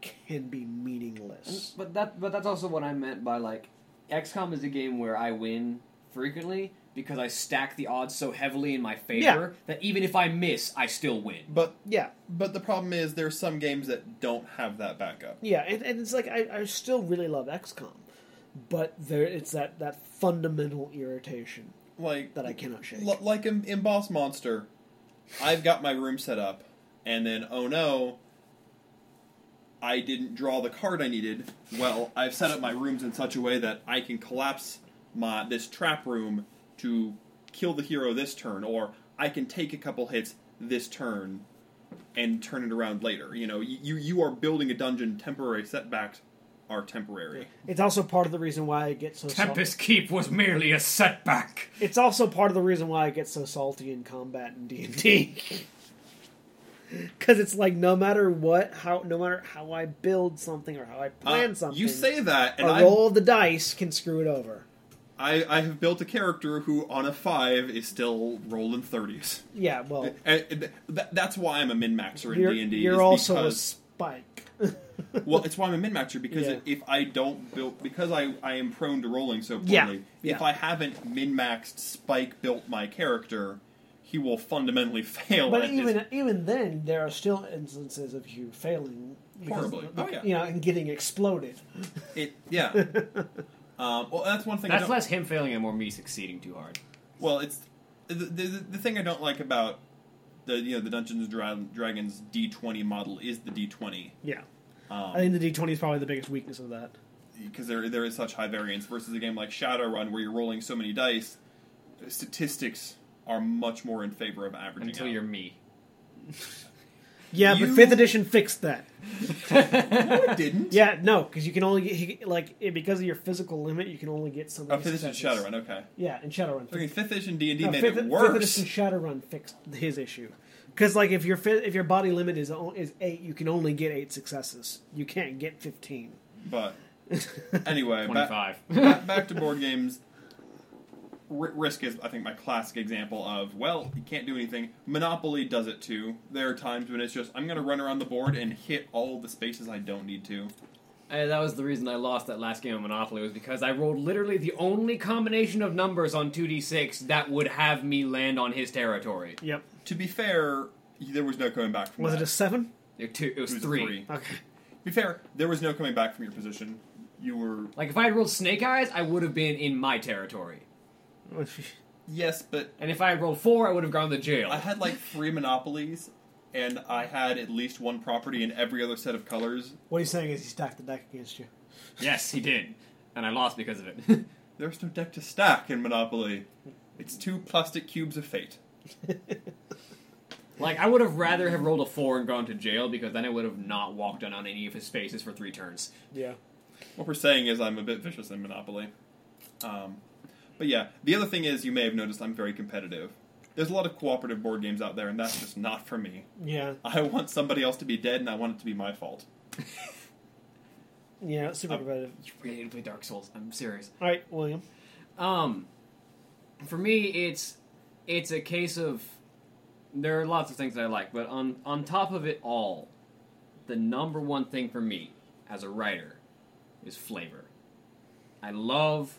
can be meaningless. But that but that's also what I meant by like XCOM is a game where I win frequently because I stack the odds so heavily in my favor that even if I miss, I still win. but Yeah, but the problem is there's some games that don't have that backup. yeah, and, and it's like I, I still really love XCOM, but there it's that that fundamental irritation Like that I cannot shake. L- like in, in Boss Monster, I've got my room set up, and then oh no, I didn't draw the card I needed. Well, I've set up my rooms in such a way that I can collapse my this trap room to kill the hero this turn, or I can take a couple hits this turn and turn it around later. You know, you you are building a dungeon. Temporary setbacks are temporary. It's also part of the reason why I get so sal- Tempest Keep was merely a setback. It's also part of the reason why I get so salty in combat in D and D. Because it's like no matter what, how no matter how I build something or how I plan Uh, something, you say that, and a I roll of the dice can screw it over. I, I have built a character who, on a five, is still rolling thirties. Yeah, well, And that, that's why I'm a min maxer in you're, D and D. you're also a because, spike. well, it's why I'm a min maxer because Yeah. if I don't build because I, I am prone to rolling so poorly. Yeah, If. I haven't min maxed Spike built my character, he will fundamentally fail. But at his- even even then, there are still instances of you failing because, Horribly. Oh, yeah. you know, and getting exploded. it, yeah. um, well, that's one thing. I That's don't, less him failing and more me succeeding too hard. Well, it's the, the the thing I don't like about the you know the Dungeons and Dragons D twenty model is the D twenty Yeah, um, I think the D twenty is probably the biggest weakness of that. because there there is such high variance versus a game like Shadowrun where you're rolling so many dice. Statistics are much more in favor of averaging. Until out. you're me. Yeah, You- but fifth edition fixed that. no, it didn't. Yeah, no, because you can only get like because of your physical limit, you can only get so Oh, many. fifth edition. Shadowrun. Okay. Yeah, and Shadowrun. I mean, fifth edition D and D No, made fifth, it fifth worse. edition Shadowrun fixed his issue. Because like if your fi- if your body limit is o- is eight, you can only get eight successes. You can't get fifteen. But anyway, Twenty back, five. back, back to board games. R- Risk is, I think, my classic example of well, you can't do anything. Monopoly does it too. There are times when it's just I'm going to run around the board and hit all the spaces I don't need to. Uh, that was the reason I lost that last game of Monopoly was because I rolled literally the only combination of numbers on 2d6 that would have me land on his territory. Yep. To be fair, there was no coming back from Was that. it a seven? It, two, it was, It was three. three. Okay. To be fair, there was no coming back from your position. You were Like if I had rolled Snake Eyes, I would have been in my territory. yes, but And if I had rolled four, I would have gone to jail. I had like three monopolies, and I had at least one property in every other set of colors. What he's saying is he stacked the deck against you. yes, he did, and I lost because of it. There's no deck to stack in Monopoly. It's two plastic cubes of fate. Like I would have rather have rolled a four and gone to jail because then I would have not walked in on any of his faces for three turns. Yeah. What we're saying is I'm a bit vicious in Monopoly. Um, but yeah, the other thing is you may have noticed I'm very competitive. There's a lot of cooperative board games out there, and that's just not for me. Yeah. I want somebody else to be dead, and I want it to be my fault. Yeah. Super Um, competitive. You really need to play Dark Souls. I'm serious. All right, William. Um, for me, it's it's a case of there are lots of things that I like, but on on top of it all, the number one thing for me as a writer is flavor. I love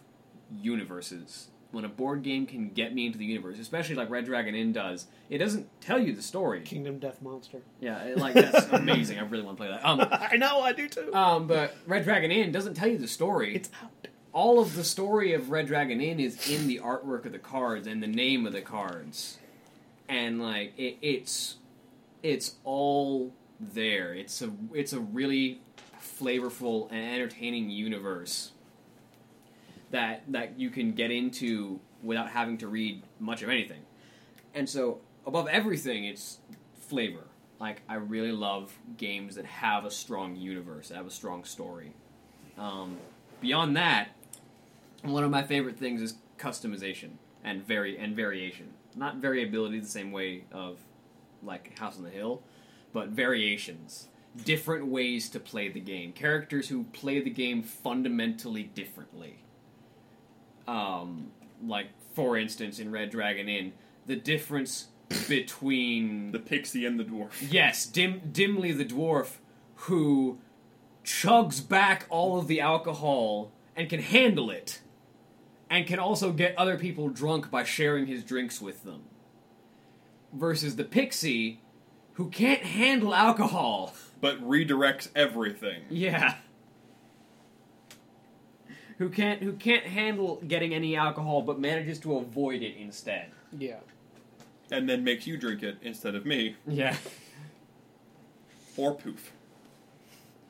universes. When a board game can get me into the universe, especially like Red Dragon Inn does, it doesn't tell you the story. Kingdom Death Monster. Yeah, it- like that's amazing. I really want to play that. Um, I know. I do too. um, but Red Dragon Inn doesn't tell you the story it's out. all of the story of Red Dragon Inn is in the artwork of the cards and the name of the cards, and like it, it's it's all there. It's a it's a really flavorful and entertaining universe that that you can get into without having to read much of anything. And so above everything, it's flavor. Like I really love games that have a strong universe, that have a strong story. Um, beyond that, one of my favorite things is customization and vari- and variation. Not variability the same way of like House on the Hill, but variations. Different ways to play the game. Characters who play the game fundamentally differently. Um, like for instance, in Red Dragon Inn, the difference between The pixie and the dwarf. Yes, dim, Dimli the dwarf who chugs back all of the alcohol and can handle it, and can also get other people drunk by sharing his drinks with them. Versus the pixie who can't handle alcohol. But redirects everything. Yeah. Who can't who can't handle getting any alcohol but manages to avoid it instead. Yeah. And then makes you drink it instead of me. Yeah. Or poof.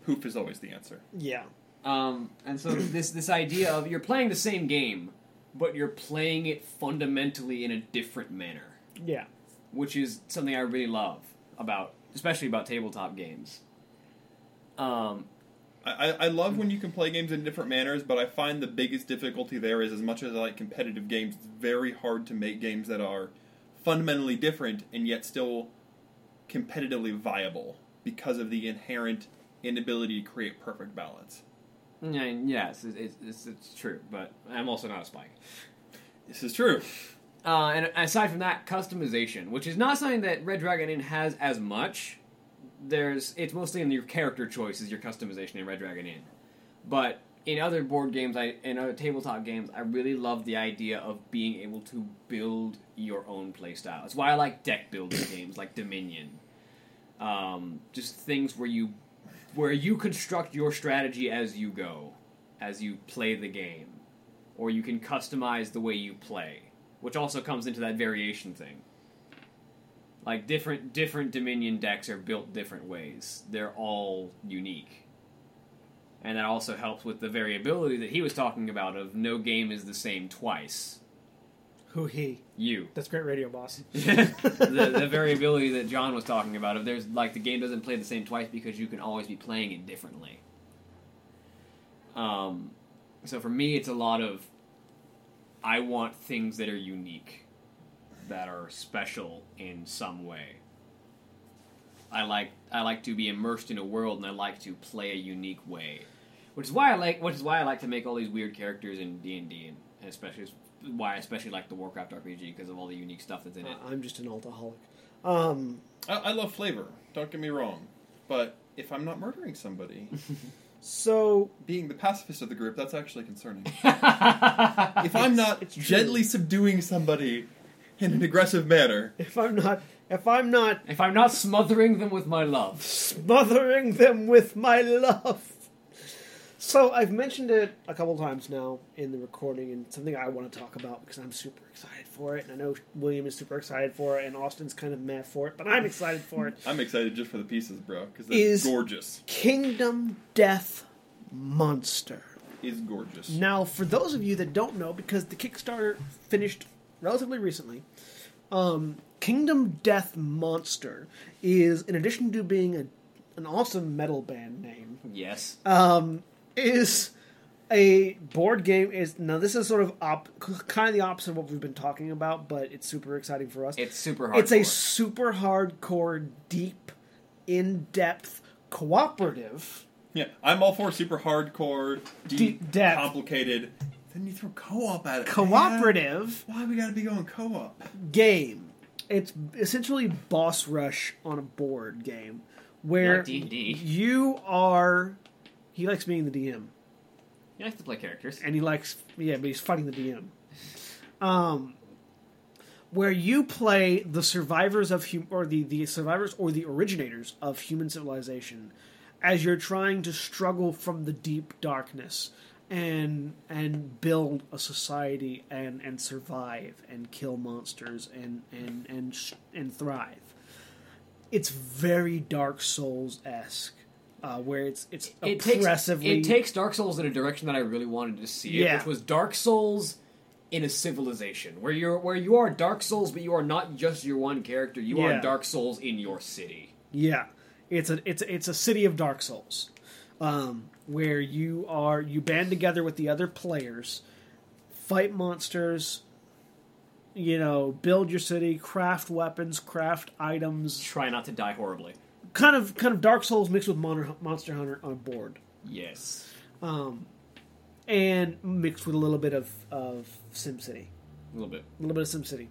Poof is always the answer. Yeah. Um, and so this this idea of you're playing the same game, but you're playing it fundamentally in a different manner, Yeah. which is something I really love about, especially about tabletop games. Um, I, I I love when you can play games in different manners, but I find the biggest difficulty there is as much as I like competitive games, it's very hard to make games that are fundamentally different and yet still competitively viable because of the inherent inability to create perfect balance. Yeah, yes, it's, it's it's true, but I'm also not a spike. This is true. Uh, and aside from that, customization, which is not something that Red Dragon Inn has as much. There's it's mostly in your character choices, your customization in Red Dragon Inn. But in other board games, I in other tabletop games, I really love the idea of being able to build your own playstyle. It's why I like deck building games like Dominion. Um, just things where you where you construct your strategy as you go, as you play the game, or you can customize the way you play which also comes into that variation thing. Like different different Dominion decks are built different ways. They're all unique. And that also helps with the variability that he was talking about of no game is the same twice. Who he? You. That's great radio, boss. the, the variability that John was talking about of there's like the game doesn't play the same twice because you can always be playing it differently. Um, so for me, it's a lot of I want things that are unique, that are special in some way. I like I like to be immersed in a world, and I like to play a unique way, which is why I like which is why I like to make all these weird characters in D and D, and especially why I especially like the Warcraft RPG because of all the unique stuff that's in it. I'm just an alcoholic. Um, I, I love flavor. Don't get me wrong, but if I'm not murdering somebody, so being the pacifist of the group, that's actually concerning. if if I'm not it's gently subduing somebody in an aggressive manner, if I'm not if I'm not if I'm not smothering them with my love, smothering them with my love. So I've mentioned it a couple times now in the recording, and something I want to talk about because I'm super excited for it, and I know William is super excited for it, and Austin's kind of mad for it, but I'm excited for it. I'm excited just for the pieces, bro, because they're Is- gorgeous. Kingdom Death Monster. Is gorgeous. Now, for those of you that don't know, because the Kickstarter finished relatively recently, um, Kingdom Death Monster is, in addition to being a, an awesome metal band name, Yes. um, is a board game. Is now this is sort of op, kind of the opposite of what we've been talking about, but it's super exciting for us. it's super hard. It's a super hardcore, deep, in depth cooperative. Yeah, I'm all for super hardcore, deep, Deep depth. complicated. Then you throw co-op at it. man. Cooperative Why we gotta be going co-op? game. It's essentially boss rush on a board game where Not D&D. you are. He likes being the DM, He likes to play characters. and he likes yeah, but he's fighting the DM. Um, where you play the survivors of hum- or the the survivors or the originators of human civilization, as you're trying to struggle from the deep darkness and and build a society and and survive and kill monsters and and and sh- and thrive. It's very Dark Souls esque, uh, where it's it's It takes, it takes Dark Souls in a direction that I really wanted to see it, Yeah. which was Dark Souls in a civilization where you're where you are Dark Souls, but you are not just your one character. You Yeah. are Dark Souls in your city. Yeah, it's a it's it's a city of Dark Souls, um, where you are you band together with the other players, fight monsters, you know, build your city, craft weapons, craft items, Try not to die horribly. Kind of kind of Dark Souls mixed with Mon- Monster Hunter on board, Yes, um, and mixed with a little bit of of SimCity. a little bit. a little bit of SimCity,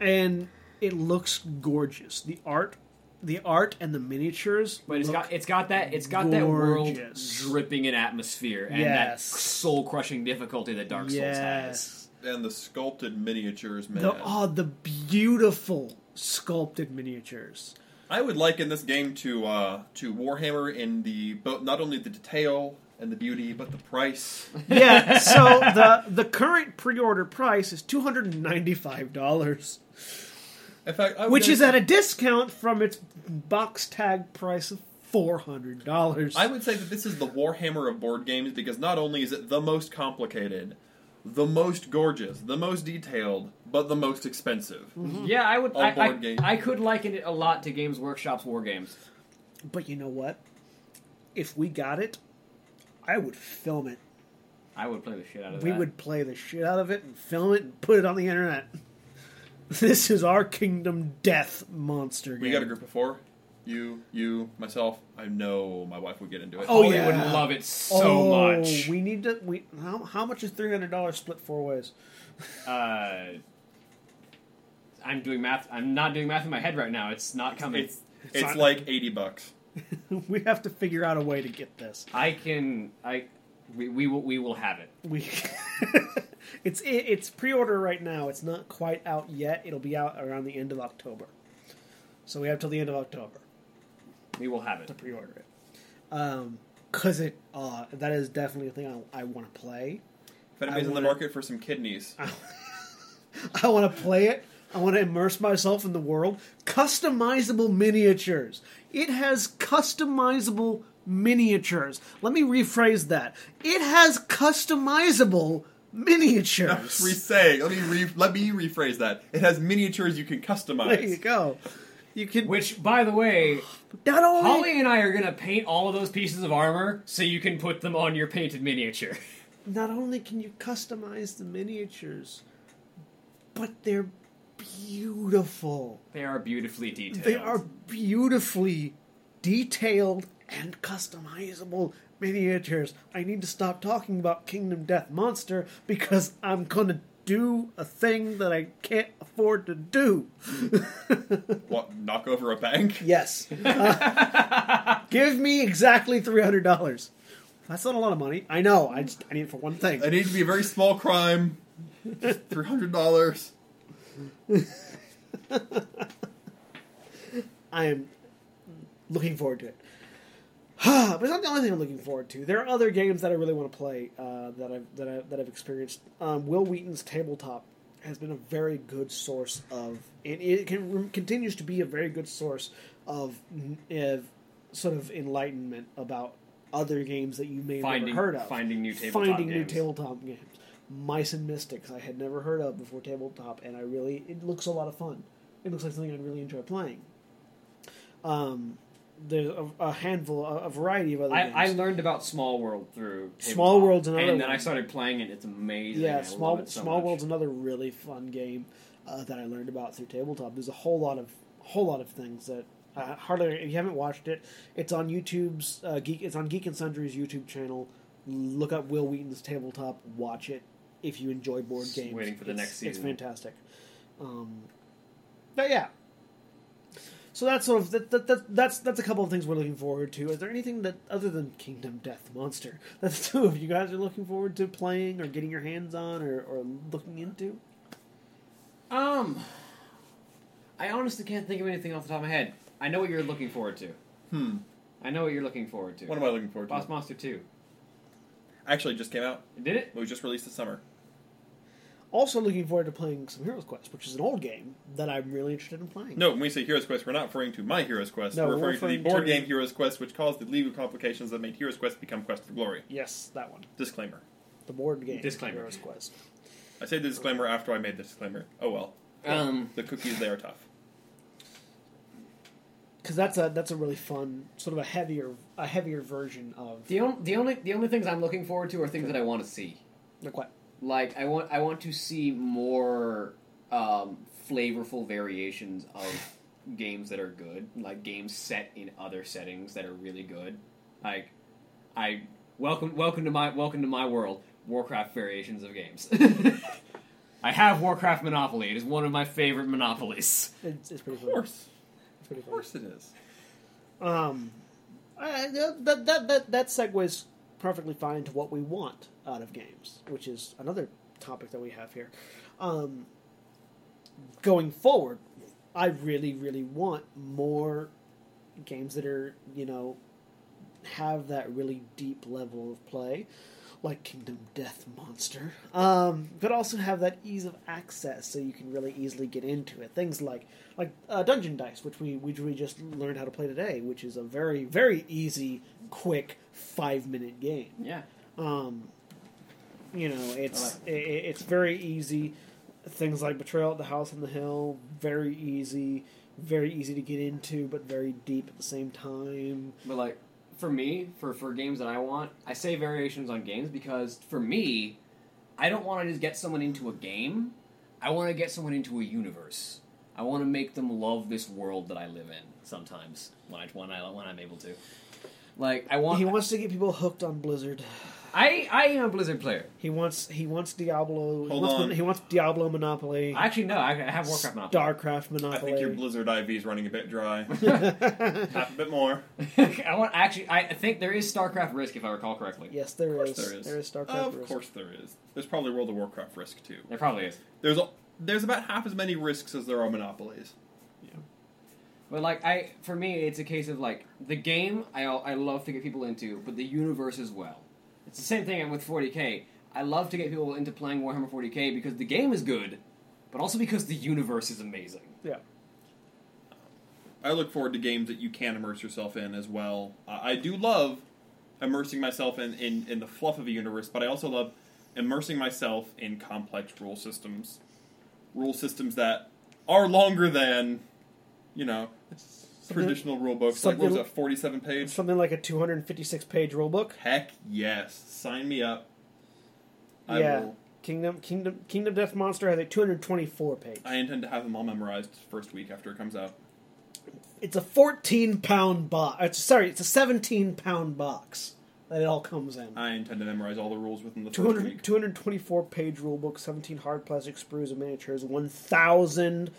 and it looks gorgeous. The art, the art and the miniatures. But it's look- got it's got that it's got that world dripping in atmosphere and Yes. that soul crushing difficulty that Dark Souls has. yes. And the sculpted miniatures, man. The oh, the beautiful sculpted miniatures. I would liken this game to uh, to Warhammer in the both not only the detail and the beauty, but the price. Yeah. so the the current pre-order price is two hundred and ninety five dollars, In fact, I which is say- at a discount from its box tag price of four hundred dollars. I would say that this is the Warhammer of board games because not only is it the most complicated, the most gorgeous, the most detailed, but the most expensive. Yeah, I would. On I, I, game. I could liken it a lot to Games Workshop's War Games. But you know what? If we got it, I would film it. I would play the shit out of We that. would play the shit out of it and film it and put it on the internet. This is our Kingdom Death monster game. We got a group of four. You, you, myself. I know my wife would get into it. Oh, Holly yeah. would love it so oh, much. We need to. We how, how much is three hundred dollars split four ways? Uh, I'm doing math. I'm not doing math in my head right now. It's not coming. It's it's not- like eighty bucks. we have to figure out a way to get this. I can. I. We, we will. We will have it. We. it's it, it's pre-order right now. It's not quite out yet. It'll be out around the end of October. So we have till the end of October. We will have it to it. pre-order it. Um, cause it uh, that is definitely a thing I, I want to play. If anybody's in the market for some kidneys, I want to play it. I want to immerse myself in the world. Customizable miniatures. It has customizable miniatures. Let me rephrase that. It has customizable miniatures. re-say. Let me re- let me rephrase that. It has miniatures you can customize. there you go. You can Which, by the way, not only Holly and I are gonna paint all of those pieces of armor so you can put them on your painted miniature. not only can you customize the miniatures, but they're beautiful. They are beautifully detailed. They are beautifully detailed and customizable miniatures. I need to stop talking about Kingdom Death Monster because I'm gonna do a thing that I can't afford to do. What? Knock over a bank? Yes. Uh, give me exactly three hundred dollars. That's not a lot of money. I know. I just I need it for one thing. It needs to be a very small crime. Three hundred dollars. I am looking forward to it. but it's not the only thing I'm looking forward to. There are other games that I really want to play uh, that I've that, I, that I've experienced. Um, Wil Wheaton's tabletop has been a very good source of, and it can, continues to be a very good source of, of sort of enlightenment about other games that you may have finding never heard of. finding new tabletop finding games. new tabletop games. Mice and Mystics I had never heard of before tabletop, and I really it looks a lot of fun. it looks like something I'd really enjoy playing. Um, there's a, a handful, a, a variety of other I, games. I learned about Small World through Small tabletop, World's another and then I started playing it. It's amazing. yeah, I small so Small much. World's another really fun game uh, that I learned about through tabletop. There's a whole lot of whole lot of things that uh, hardly if you haven't watched it, it's on YouTube's uh, Geek. It's on Geek and Sundry's YouTube channel. Look up Wil Wheaton's tabletop. Watch it if you enjoy board Just games. waiting for the It's- next It's fantastic. Um, but yeah. So that's sort of that, that, that, that's that's a couple of things we're looking forward to. Is there anything that other than Kingdom Death Monster that the two of you guys are looking forward to playing or getting your hands on or, or looking into? Um, I honestly can't think of anything off the top of my head. I know what you're looking forward to. Hmm. I know what you're looking forward to. What am I looking forward to? Boss Monster Two. Actually, it just came out. Did it? It was just released this summer. Also looking forward to playing some Heroes Quest, which is an old game that I'm really interested in playing. No, when we say Heroes Quest, we're not referring to my Heroes Quest. No, we're we're referring, to the board to- game Heroes Quest, which caused the legal complications that made Heroes Quest become Quest for Glory. Yes, that one. Disclaimer. The board game Disclaimer. Heroes Quest. I say the disclaimer after I made the disclaimer. Oh well. Um, The cookies, they are tough. Because that's a that's a really fun sort of a heavier a heavier version of the only the only the only things I'm looking forward to are things that I want to see. like what Like I want I want to see more um, flavorful variations of games that are good, like games set in other settings that are really good. Like I welcome welcome to my welcome to my world. Warcraft variations of games. I have Warcraft Monopoly. It is one of my favorite monopolies. it's, it's pretty Of fun. Course. It's pretty Of course it is. Um, I, that, that that that that segues perfectly fine to what we want out of games, which is another topic that we have here. Um, going forward, I really, really want more games that are you know have that really deep level of play, like Kingdom Death Monster, um, but also have that ease of access so you can really easily get into it. Things like like uh, Dungeon Dice, which we which we just learned how to play today, which is a very very easy, quick five minute game. Yeah. Um, you know, it's I i i- it's very easy. Things like Betrayal at the House on the Hill, very easy, very easy to get into, but very deep at the same time. But like for me, for for games that I want, I say variations on games because for me, I don't want to just get someone into a game. I want to get someone into a universe. I want to make them love this world that I live in. Sometimes when I when I when I'm able to, like I want. He wants to get people hooked on Blizzard. I I am a Blizzard player. He wants he wants Diablo. he Hold wants, on. he wants Diablo Monopoly. Actually, no. I I have Warcraft Monopoly. Starcraft Monopoly. I Monopoly. think your Blizzard IV is running a bit dry. Half a bit more. I want actually. I think there is StarCraft Risk if I recall correctly. yes, there Of course is. there is. There is Starcraft. Of Risk. course there is. There's probably World of Warcraft Risk too. There probably is. There's a, there's about half as many risks as there are monopolies. Yeah. But like I, for me, it's a case of like the game I I love to get people into, but the universe as well. It's the same thing with 40k. I love to get people into playing Warhammer 40k because the game is good, but also because the universe is amazing. Yeah. I look forward to games that you can immerse yourself in as well. I I do love immersing myself in, in, in the fluff of a universe, but I also love immersing myself in complex rule systems. Rule systems that are longer than, you know, traditional rule books. Like, what was that, 47 page? Something like a 256 page rulebook. Heck yes. Sign me up. I Yeah. will. Kingdom Kingdom Kingdom Death Monster has a 224 page. I intend to have them all memorized first week after it comes out. It's a 14 pound box. Uh, sorry, it's a 17 pound box that it all comes in. I intend to memorize all the rules within the first 200, week. 224 page rulebook, 17 hard plastic sprues and miniatures, 1,000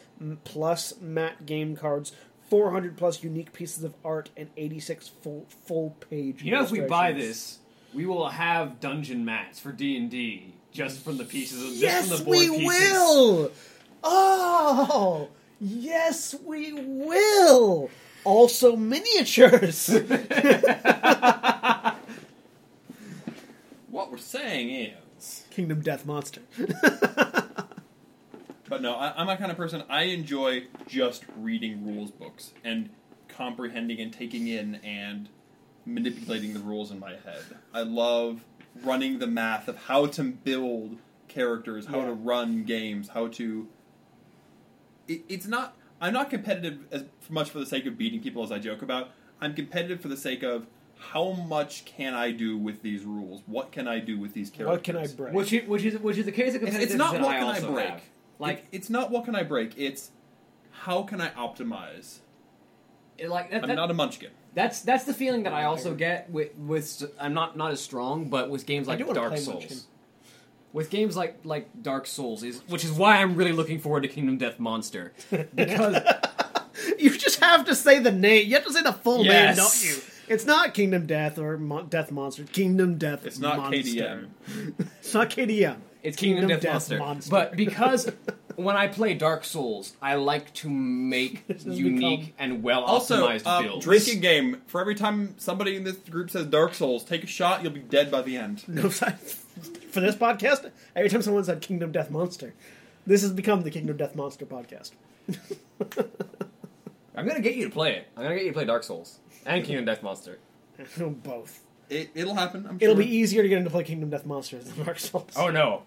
plus matte game cards, 400 plus unique pieces of art, and 86 full full page. You know, if we buy this, we will have dungeon mats for D and D just from the pieces of just Yes, from the board we pieces. will. Oh, yes, we will. Also, miniatures. What we're saying is. Kingdom Death Monster. But no, I, I'm that kind of person. I enjoy just reading rules books and comprehending and taking in and manipulating the rules in my head. I love running the math of how to build characters, how Yeah. to run games, how to. It, it's not. I'm not competitive as much for the sake of beating people as I joke about. I'm competitive for the sake of how much can I do with these rules? What can I do with these characters? What can I break? Which is, which is which is the case of It's, competitive it's not what I can I break. have. Like It- it's not what can I break. It's how can I optimize. it- like that, I'm that- not a munchkin. that's that's the feeling that I also get with with I'm not not as strong, but with games like Dark Souls. Munchkin. With games like like Dark Souls is which is why I'm really looking forward to Kingdom Death Monster because You just have to say the name. You have to say the full Yes. name, don't you? It's not Kingdom Death or Mo- Death Monster. Kingdom Death. It's not Monster. KDM. It's not KDM. It's Kingdom, Kingdom Death, Death Monster. Monster. But because when I play Dark Souls, I like to make unique become- and well Also, optimized uh, builds. drinking game. For every time somebody in this group says Dark Souls, take a shot. You'll be dead by the end. No, for this podcast, every time someone said Kingdom Death Monster, this has become the Kingdom Death Monster podcast. I'm gonna get you to play it. I'm gonna get you to play Dark Souls and Kingdom Death Monster. Both. It, it'll happen. I'm It'll sure. be easier to get into play Kingdom Death Monster than Dark Souls. Oh no,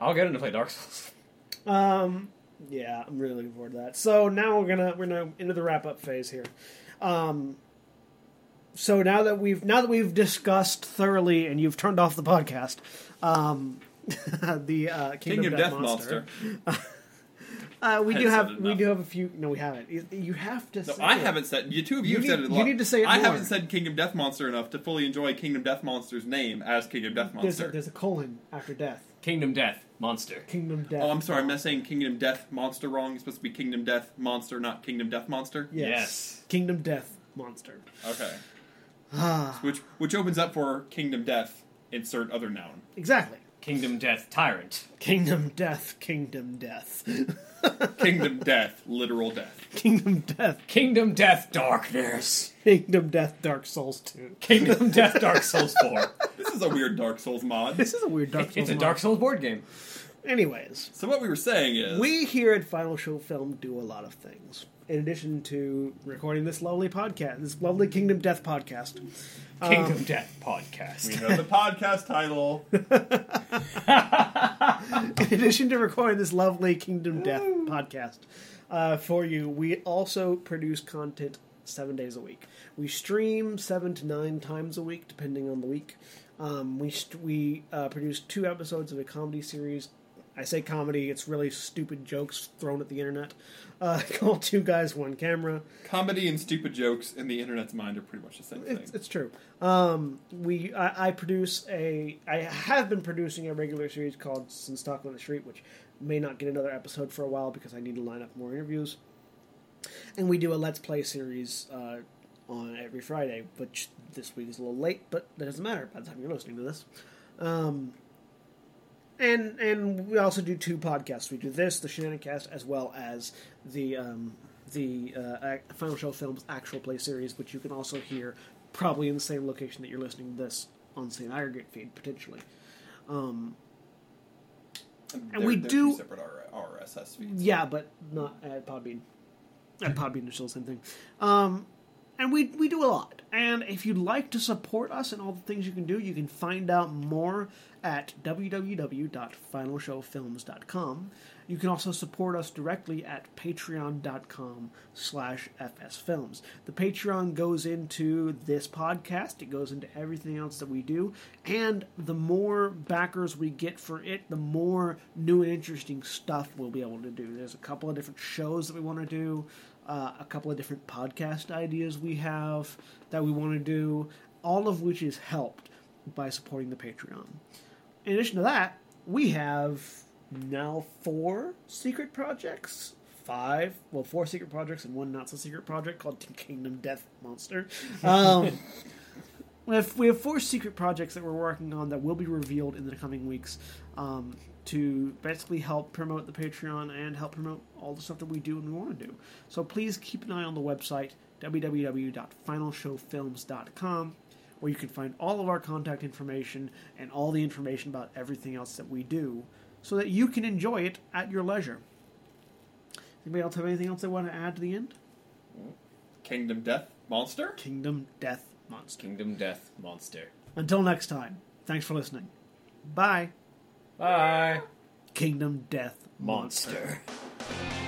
I'll get him to play Dark Souls. Um, yeah, I'm really looking forward to that. So now we're gonna we're gonna into the wrap up phase here. Um, so now that we've now that we've discussed thoroughly and you've turned off the podcast, um, the uh, Kingdom, King of Death, Death Monster. Monster. Uh, we do have we do have a few. No, we haven't. You, you have to. No, say I it. haven't said. You two of you, You have said it. a you need to say it I more. haven't said Kingdom Death Monster enough to fully enjoy Kingdom Death Monster's name as Kingdom Death There's Monster. a, there's a colon after death. Kingdom Death Monster. Kingdom Death. oh, I'm sorry. I'm saying Kingdom Death Monster wrong. It's supposed to be Kingdom Death Monster, not Kingdom Death Monster. Yes. Yes. Kingdom Death Monster. Okay. Ah, Which which opens up for Kingdom Death. Insert other noun. exactly. Kingdom Death Tyrant. Kingdom Death. Kingdom Death. Kingdom Death. Literal death. Kingdom Death. Kingdom Death Darkness. Kingdom Death Dark Souls 2. Kingdom Death Dark Souls 4. This is a weird Dark Souls mod. This is a weird Dark Souls. It's a mod. Dark Souls board game. Anyways, So what we were saying is we here at Final Show Film do a lot of things. In addition to recording this lovely podcast, this lovely Kingdom Death podcast. Kingdom Um, Death Podcast. we know the podcast title. in addition to recording this lovely Kingdom Death podcast uh, for you, we also produce content seven days a week. We stream seven to nine times a week, depending on the week. Um, we st- we uh, produce two episodes of a comedy series. I say comedy; it's really stupid jokes thrown at the internet. Uh, called Two Guys One Camera. Comedy and stupid jokes in the internet's mind are pretty much the same thing. It's, it's true. Um, we I, I produce a I have been producing a regular series called Senstaku on the Street, which may not get another episode for a while because I need to line up more interviews. And we do a Let's Play series uh, on every Friday, which this week is a little late, but that doesn't matter by the time you're listening to this. Um, and and we also do two podcasts. We do this, the Shenanicast, as well as the um, the uh, Final Show Films actual play series, which you can also hear probably in the same location that you're listening to this on the same aggregate feed potentially. Um, and They're- we do- separate R- RSS feeds. yeah, but not at Podbean. At Podbean, it's still the same thing. Um, and we we do a lot. And if you'd like to support us and all the things you can do, you can find out more at www.finalshowfilms.com. You can also support us directly at patreon.com slash fsfilms. The Patreon goes into this podcast, it goes into everything else that we do, and the more backers we get for it, the more new and interesting stuff we'll be able to do. There's a couple of different shows that we want to do, uh, a couple of different podcast ideas we have that we want to do, all of which is helped by supporting the Patreon. In addition to that, we have now four secret projects. Five, well, four secret projects and one not so secret project called Kingdom Death Monster. Um, we, have, we have four secret projects that we're working on that will be revealed in the coming weeks um, to basically help promote the Patreon and help promote all the stuff that we do and we want to do. So please keep an eye on the website www.finalshowfilms.com where you can find all of our contact information and all the information about everything else that we do so that you can enjoy it at your leisure. Anybody else have anything else they want to add to the end? Kingdom Death Monster? Kingdom Death Monster. Kingdom Death Monster. Until next time, thanks for listening. Bye. Bye. Kingdom Death Monster. Monster.